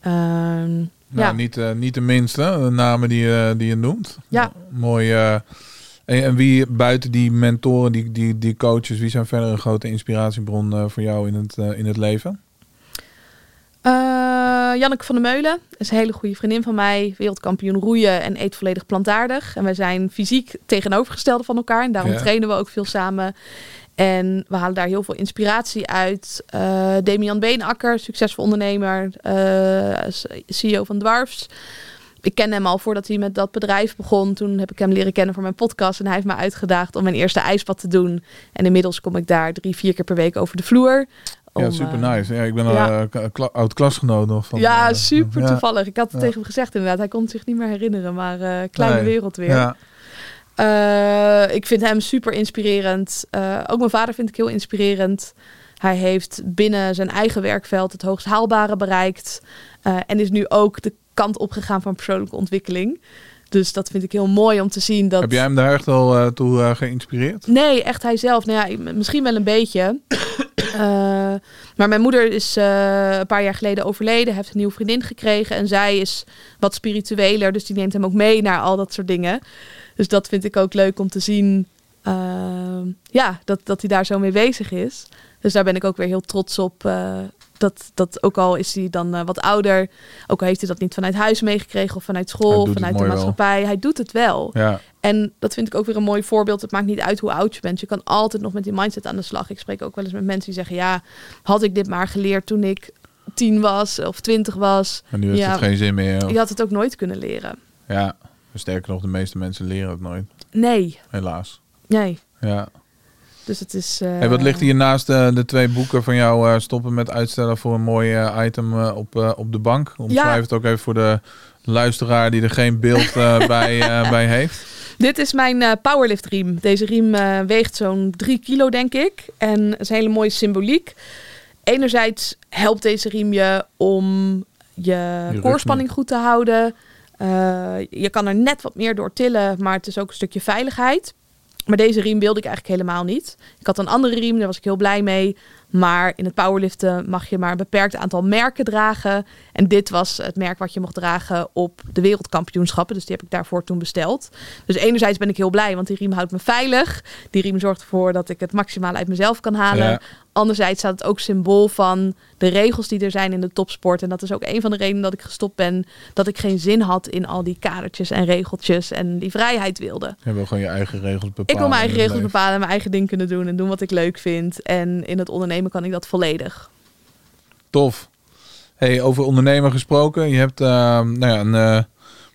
Ehm, nou, ja. niet, niet de minste de namen die, je die je noemt. Ja. Mooi. en, en wie buiten die mentoren, die, die, die coaches, wie zijn verder een grote inspiratiebron voor jou in het, in het leven? Eh, Janneke van der Meulen is een hele goede vriendin van mij. Wereldkampioen roeien en eet volledig plantaardig. En wij zijn fysiek tegenovergestelde van elkaar. En daarom Ja. trainen we ook veel samen. En we halen daar heel veel inspiratie uit. Eh Damian Beenakker, succesvol ondernemer, eh, CEO van Dwarfs. Ik ken hem al voordat hij met dat bedrijf begon. Toen heb ik hem leren kennen voor mijn podcast. En hij heeft me uitgedaagd om mijn eerste ijsbad te doen. En inmiddels kom ik daar drie, vier keer per week over de vloer. Ja, super eh, nice. Ja, ik ben ja. eh, k- kla- oud klasgenoot nog van. ja, eh, super ja. toevallig. Ik had het tegen hem gezegd inderdaad. Hij kon het zich niet meer herinneren, maar kleine Nee. wereld weer. Ja, ik vind hem super inspirerend. Ook mijn vader vind ik heel inspirerend. Hij heeft binnen zijn eigen werkveld het hoogst haalbare bereikt. en is nu ook de kant opgegaan van persoonlijke ontwikkeling. Dus dat vind ik heel mooi om te zien. Dat... Heb jij hem daar echt al eh, toe eh, geïnspireerd? Nee, echt hij zelf. Nou ja, misschien wel een beetje. Eh, maar mijn moeder is een paar jaar geleden overleden. Heeft een nieuwe vriendin gekregen. En zij is wat spiritueler. Dus die neemt hem ook mee naar al dat soort dingen. Dus dat vind ik ook leuk om te zien. ja, dat, dat hij daar zo mee bezig is. Dus daar ben ik ook weer heel trots op. dat, dat ook al is hij dan eh, wat ouder. Ook al heeft hij dat niet vanuit huis meegekregen of vanuit school. Of vanuit de wel. maatschappij. Hij doet het wel. Ja, En dat vind ik ook weer een mooi voorbeeld. Het maakt niet uit hoe oud je bent. Je kan altijd nog met die mindset aan de slag. Ik spreek ook wel eens met mensen die zeggen: Ja, had ik dit maar geleerd toen ik tien was of twintig was. en nu heeft Ja. het geen zin meer. Je had het ook nooit kunnen leren. Ja, sterker nog, de meeste mensen leren het nooit. Nee, Helaas. nee. Ja. Dus het is. Hey, wat ligt hier naast eh, de twee boeken van jou eh, stoppen met uitstellen voor een mooi item op, op de bank? Omschrijf het ook even voor de luisteraar die er geen beeld bij, bij heeft. Dit is mijn powerlift riem. Deze riem weegt zo'n 3 kilo, denk ik. En het is een hele mooie symboliek. Enerzijds helpt deze riem je om je, rug koorspanning goed te houden. Je kan er net wat meer door tillen, maar het is ook een stukje veiligheid. Maar deze riem wilde ik eigenlijk helemaal niet. Ik had een andere riem, daar was ik heel blij mee. Maar in het powerliften mag je maar een beperkt aantal merken dragen. En dit was het merk wat je mocht dragen op de wereldkampioenschappen. Dus die heb ik daarvoor toen besteld. Dus enerzijds ben ik heel blij, want die riem houdt me veilig. Die riem zorgt ervoor dat ik het maximaal uit mezelf kan halen. Ja. Anderzijds staat het ook symbool van de regels die er zijn in de topsport. En dat is ook een van de redenen dat ik gestopt ben. Dat ik geen zin had in al die kadertjes en regeltjes en die vrijheid wilde. Je wil gewoon je eigen regels bepalen. Ik wil mijn eigen regels leven. bepalen en mijn eigen ding kunnen doen en doen wat ik leuk vind. En in het ondernemen kan ik dat volledig. Tof. Hey, over ondernemer gesproken. Je hebt eh, nou ja, een eh,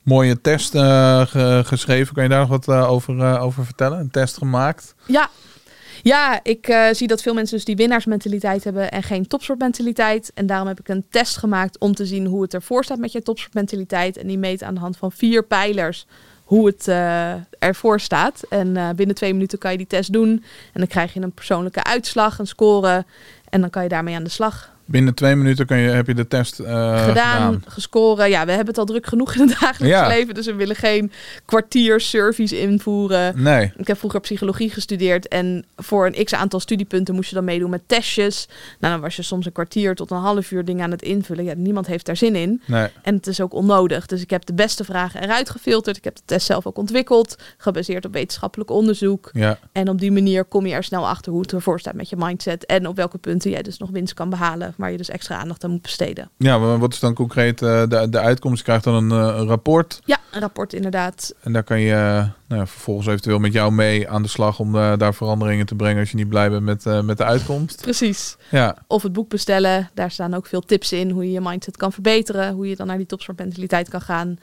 mooie test eh, ge- geschreven. Kan je daar nog wat over, over vertellen? Een test gemaakt. Ja, ja ik zie dat veel mensen dus die winnaarsmentaliteit hebben en geen topsportmentaliteit. En daarom heb ik een test gemaakt om te zien hoe het ervoor staat met je topsportmentaliteit. En die meet aan de hand van vier pijlers hoe het eh, ervoor staat. En eh, binnen twee minuten kan je die test doen. En dan krijg je een persoonlijke uitslag, een score. En dan kan je daarmee aan de slag. Binnen twee minuten kan je, heb je de test eh, gedaan, gescoren. Ja, we hebben het al druk genoeg in het dagelijks Ja. leven. Dus we willen geen kwartier service invoeren. Nee. Ik heb vroeger psychologie gestudeerd en voor een x aantal studiepunten moest je dan meedoen met testjes. Nou, dan was je soms een kwartier tot een half uur dingen aan het invullen. Ja, niemand heeft daar zin in. Nee. En het is ook onnodig. Dus ik heb de beste vragen eruit gefilterd. Ik heb de test zelf ook ontwikkeld, gebaseerd op wetenschappelijk onderzoek. Ja. En op die manier kom je er snel achter hoe het ervoor staat met je mindset. En op welke punten jij dus nog winst kan behalen. Waar je dus extra aandacht aan moet besteden. Ja, maar wat is dan concreet eh, de, de uitkomst? Je krijgt dan een, eh, een rapport Ja, rapport inderdaad. en daar kan je nou ja, vervolgens eventueel met jou mee aan de slag om eh, daar veranderingen te brengen als je niet blij bent met, eh, met de uitkomst. Precies. Ja, Of het boek bestellen. Daar staan ook veel tips in hoe je je mindset kan verbeteren. Hoe je dan naar die topsportmentaliteit kan gaan.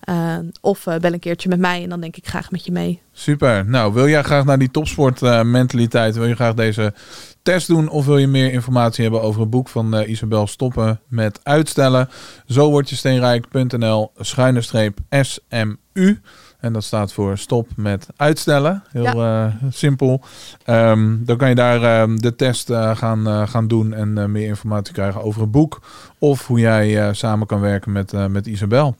Eh, of bel een keertje met mij en dan denk ik graag met je mee. super. Nou, wil jij graag naar die topsportmentaliteit, wil je graag deze test doen of wil je meer informatie hebben over het boek van Isabel Stoppen met uitstellen? Zo word je steenrijk.nl schuine streep SMU. En dat staat voor stop met uitstellen. Heel eh, simpel. Ehm, dan kan je daar ehm, de test eh, gaan, eh, gaan doen en meer informatie krijgen over het boek. Of hoe jij samen kan werken met, met Isabel.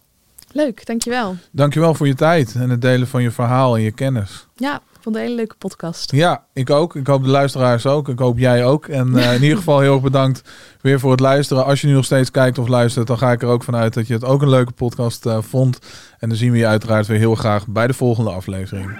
Leuk, dankjewel. Dankjewel voor je tijd en het delen van je verhaal en je kennis. Ja, vond een hele leuke podcast. Ja, ik ook. Ik hoop de luisteraars ook. Ik hoop jij ook. En eh, in ieder geval heel erg bedankt weer voor het luisteren. Als je nu nog steeds kijkt of luistert, dan ga ik er ook vanuit dat je het ook een leuke podcast eh, vond. En dan zien we je uiteraard weer heel graag bij de volgende aflevering.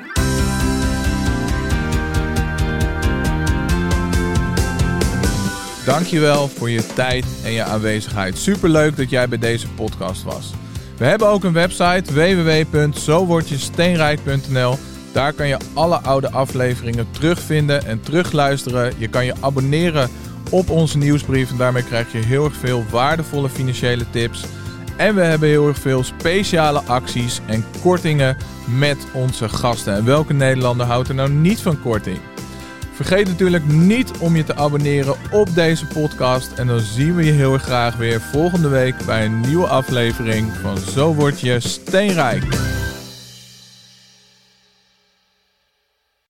Dankjewel voor je tijd en je aanwezigheid. Superleuk dat jij bij deze podcast was. We hebben ook een website www.zowordjesteenrijk.nl. Daar kan je alle oude afleveringen terugvinden en terugluisteren. Je kan je abonneren op onze nieuwsbrief en daarmee krijg je heel erg veel waardevolle financiële tips. En we hebben heel erg veel speciale acties en kortingen met onze gasten. En welke Nederlander houdt er nou niet van korting? Vergeet natuurlijk niet om je te abonneren op deze podcast. En dan zien we je heel erg graag weer volgende week bij een nieuwe aflevering van Zo Word Je Steenrijk.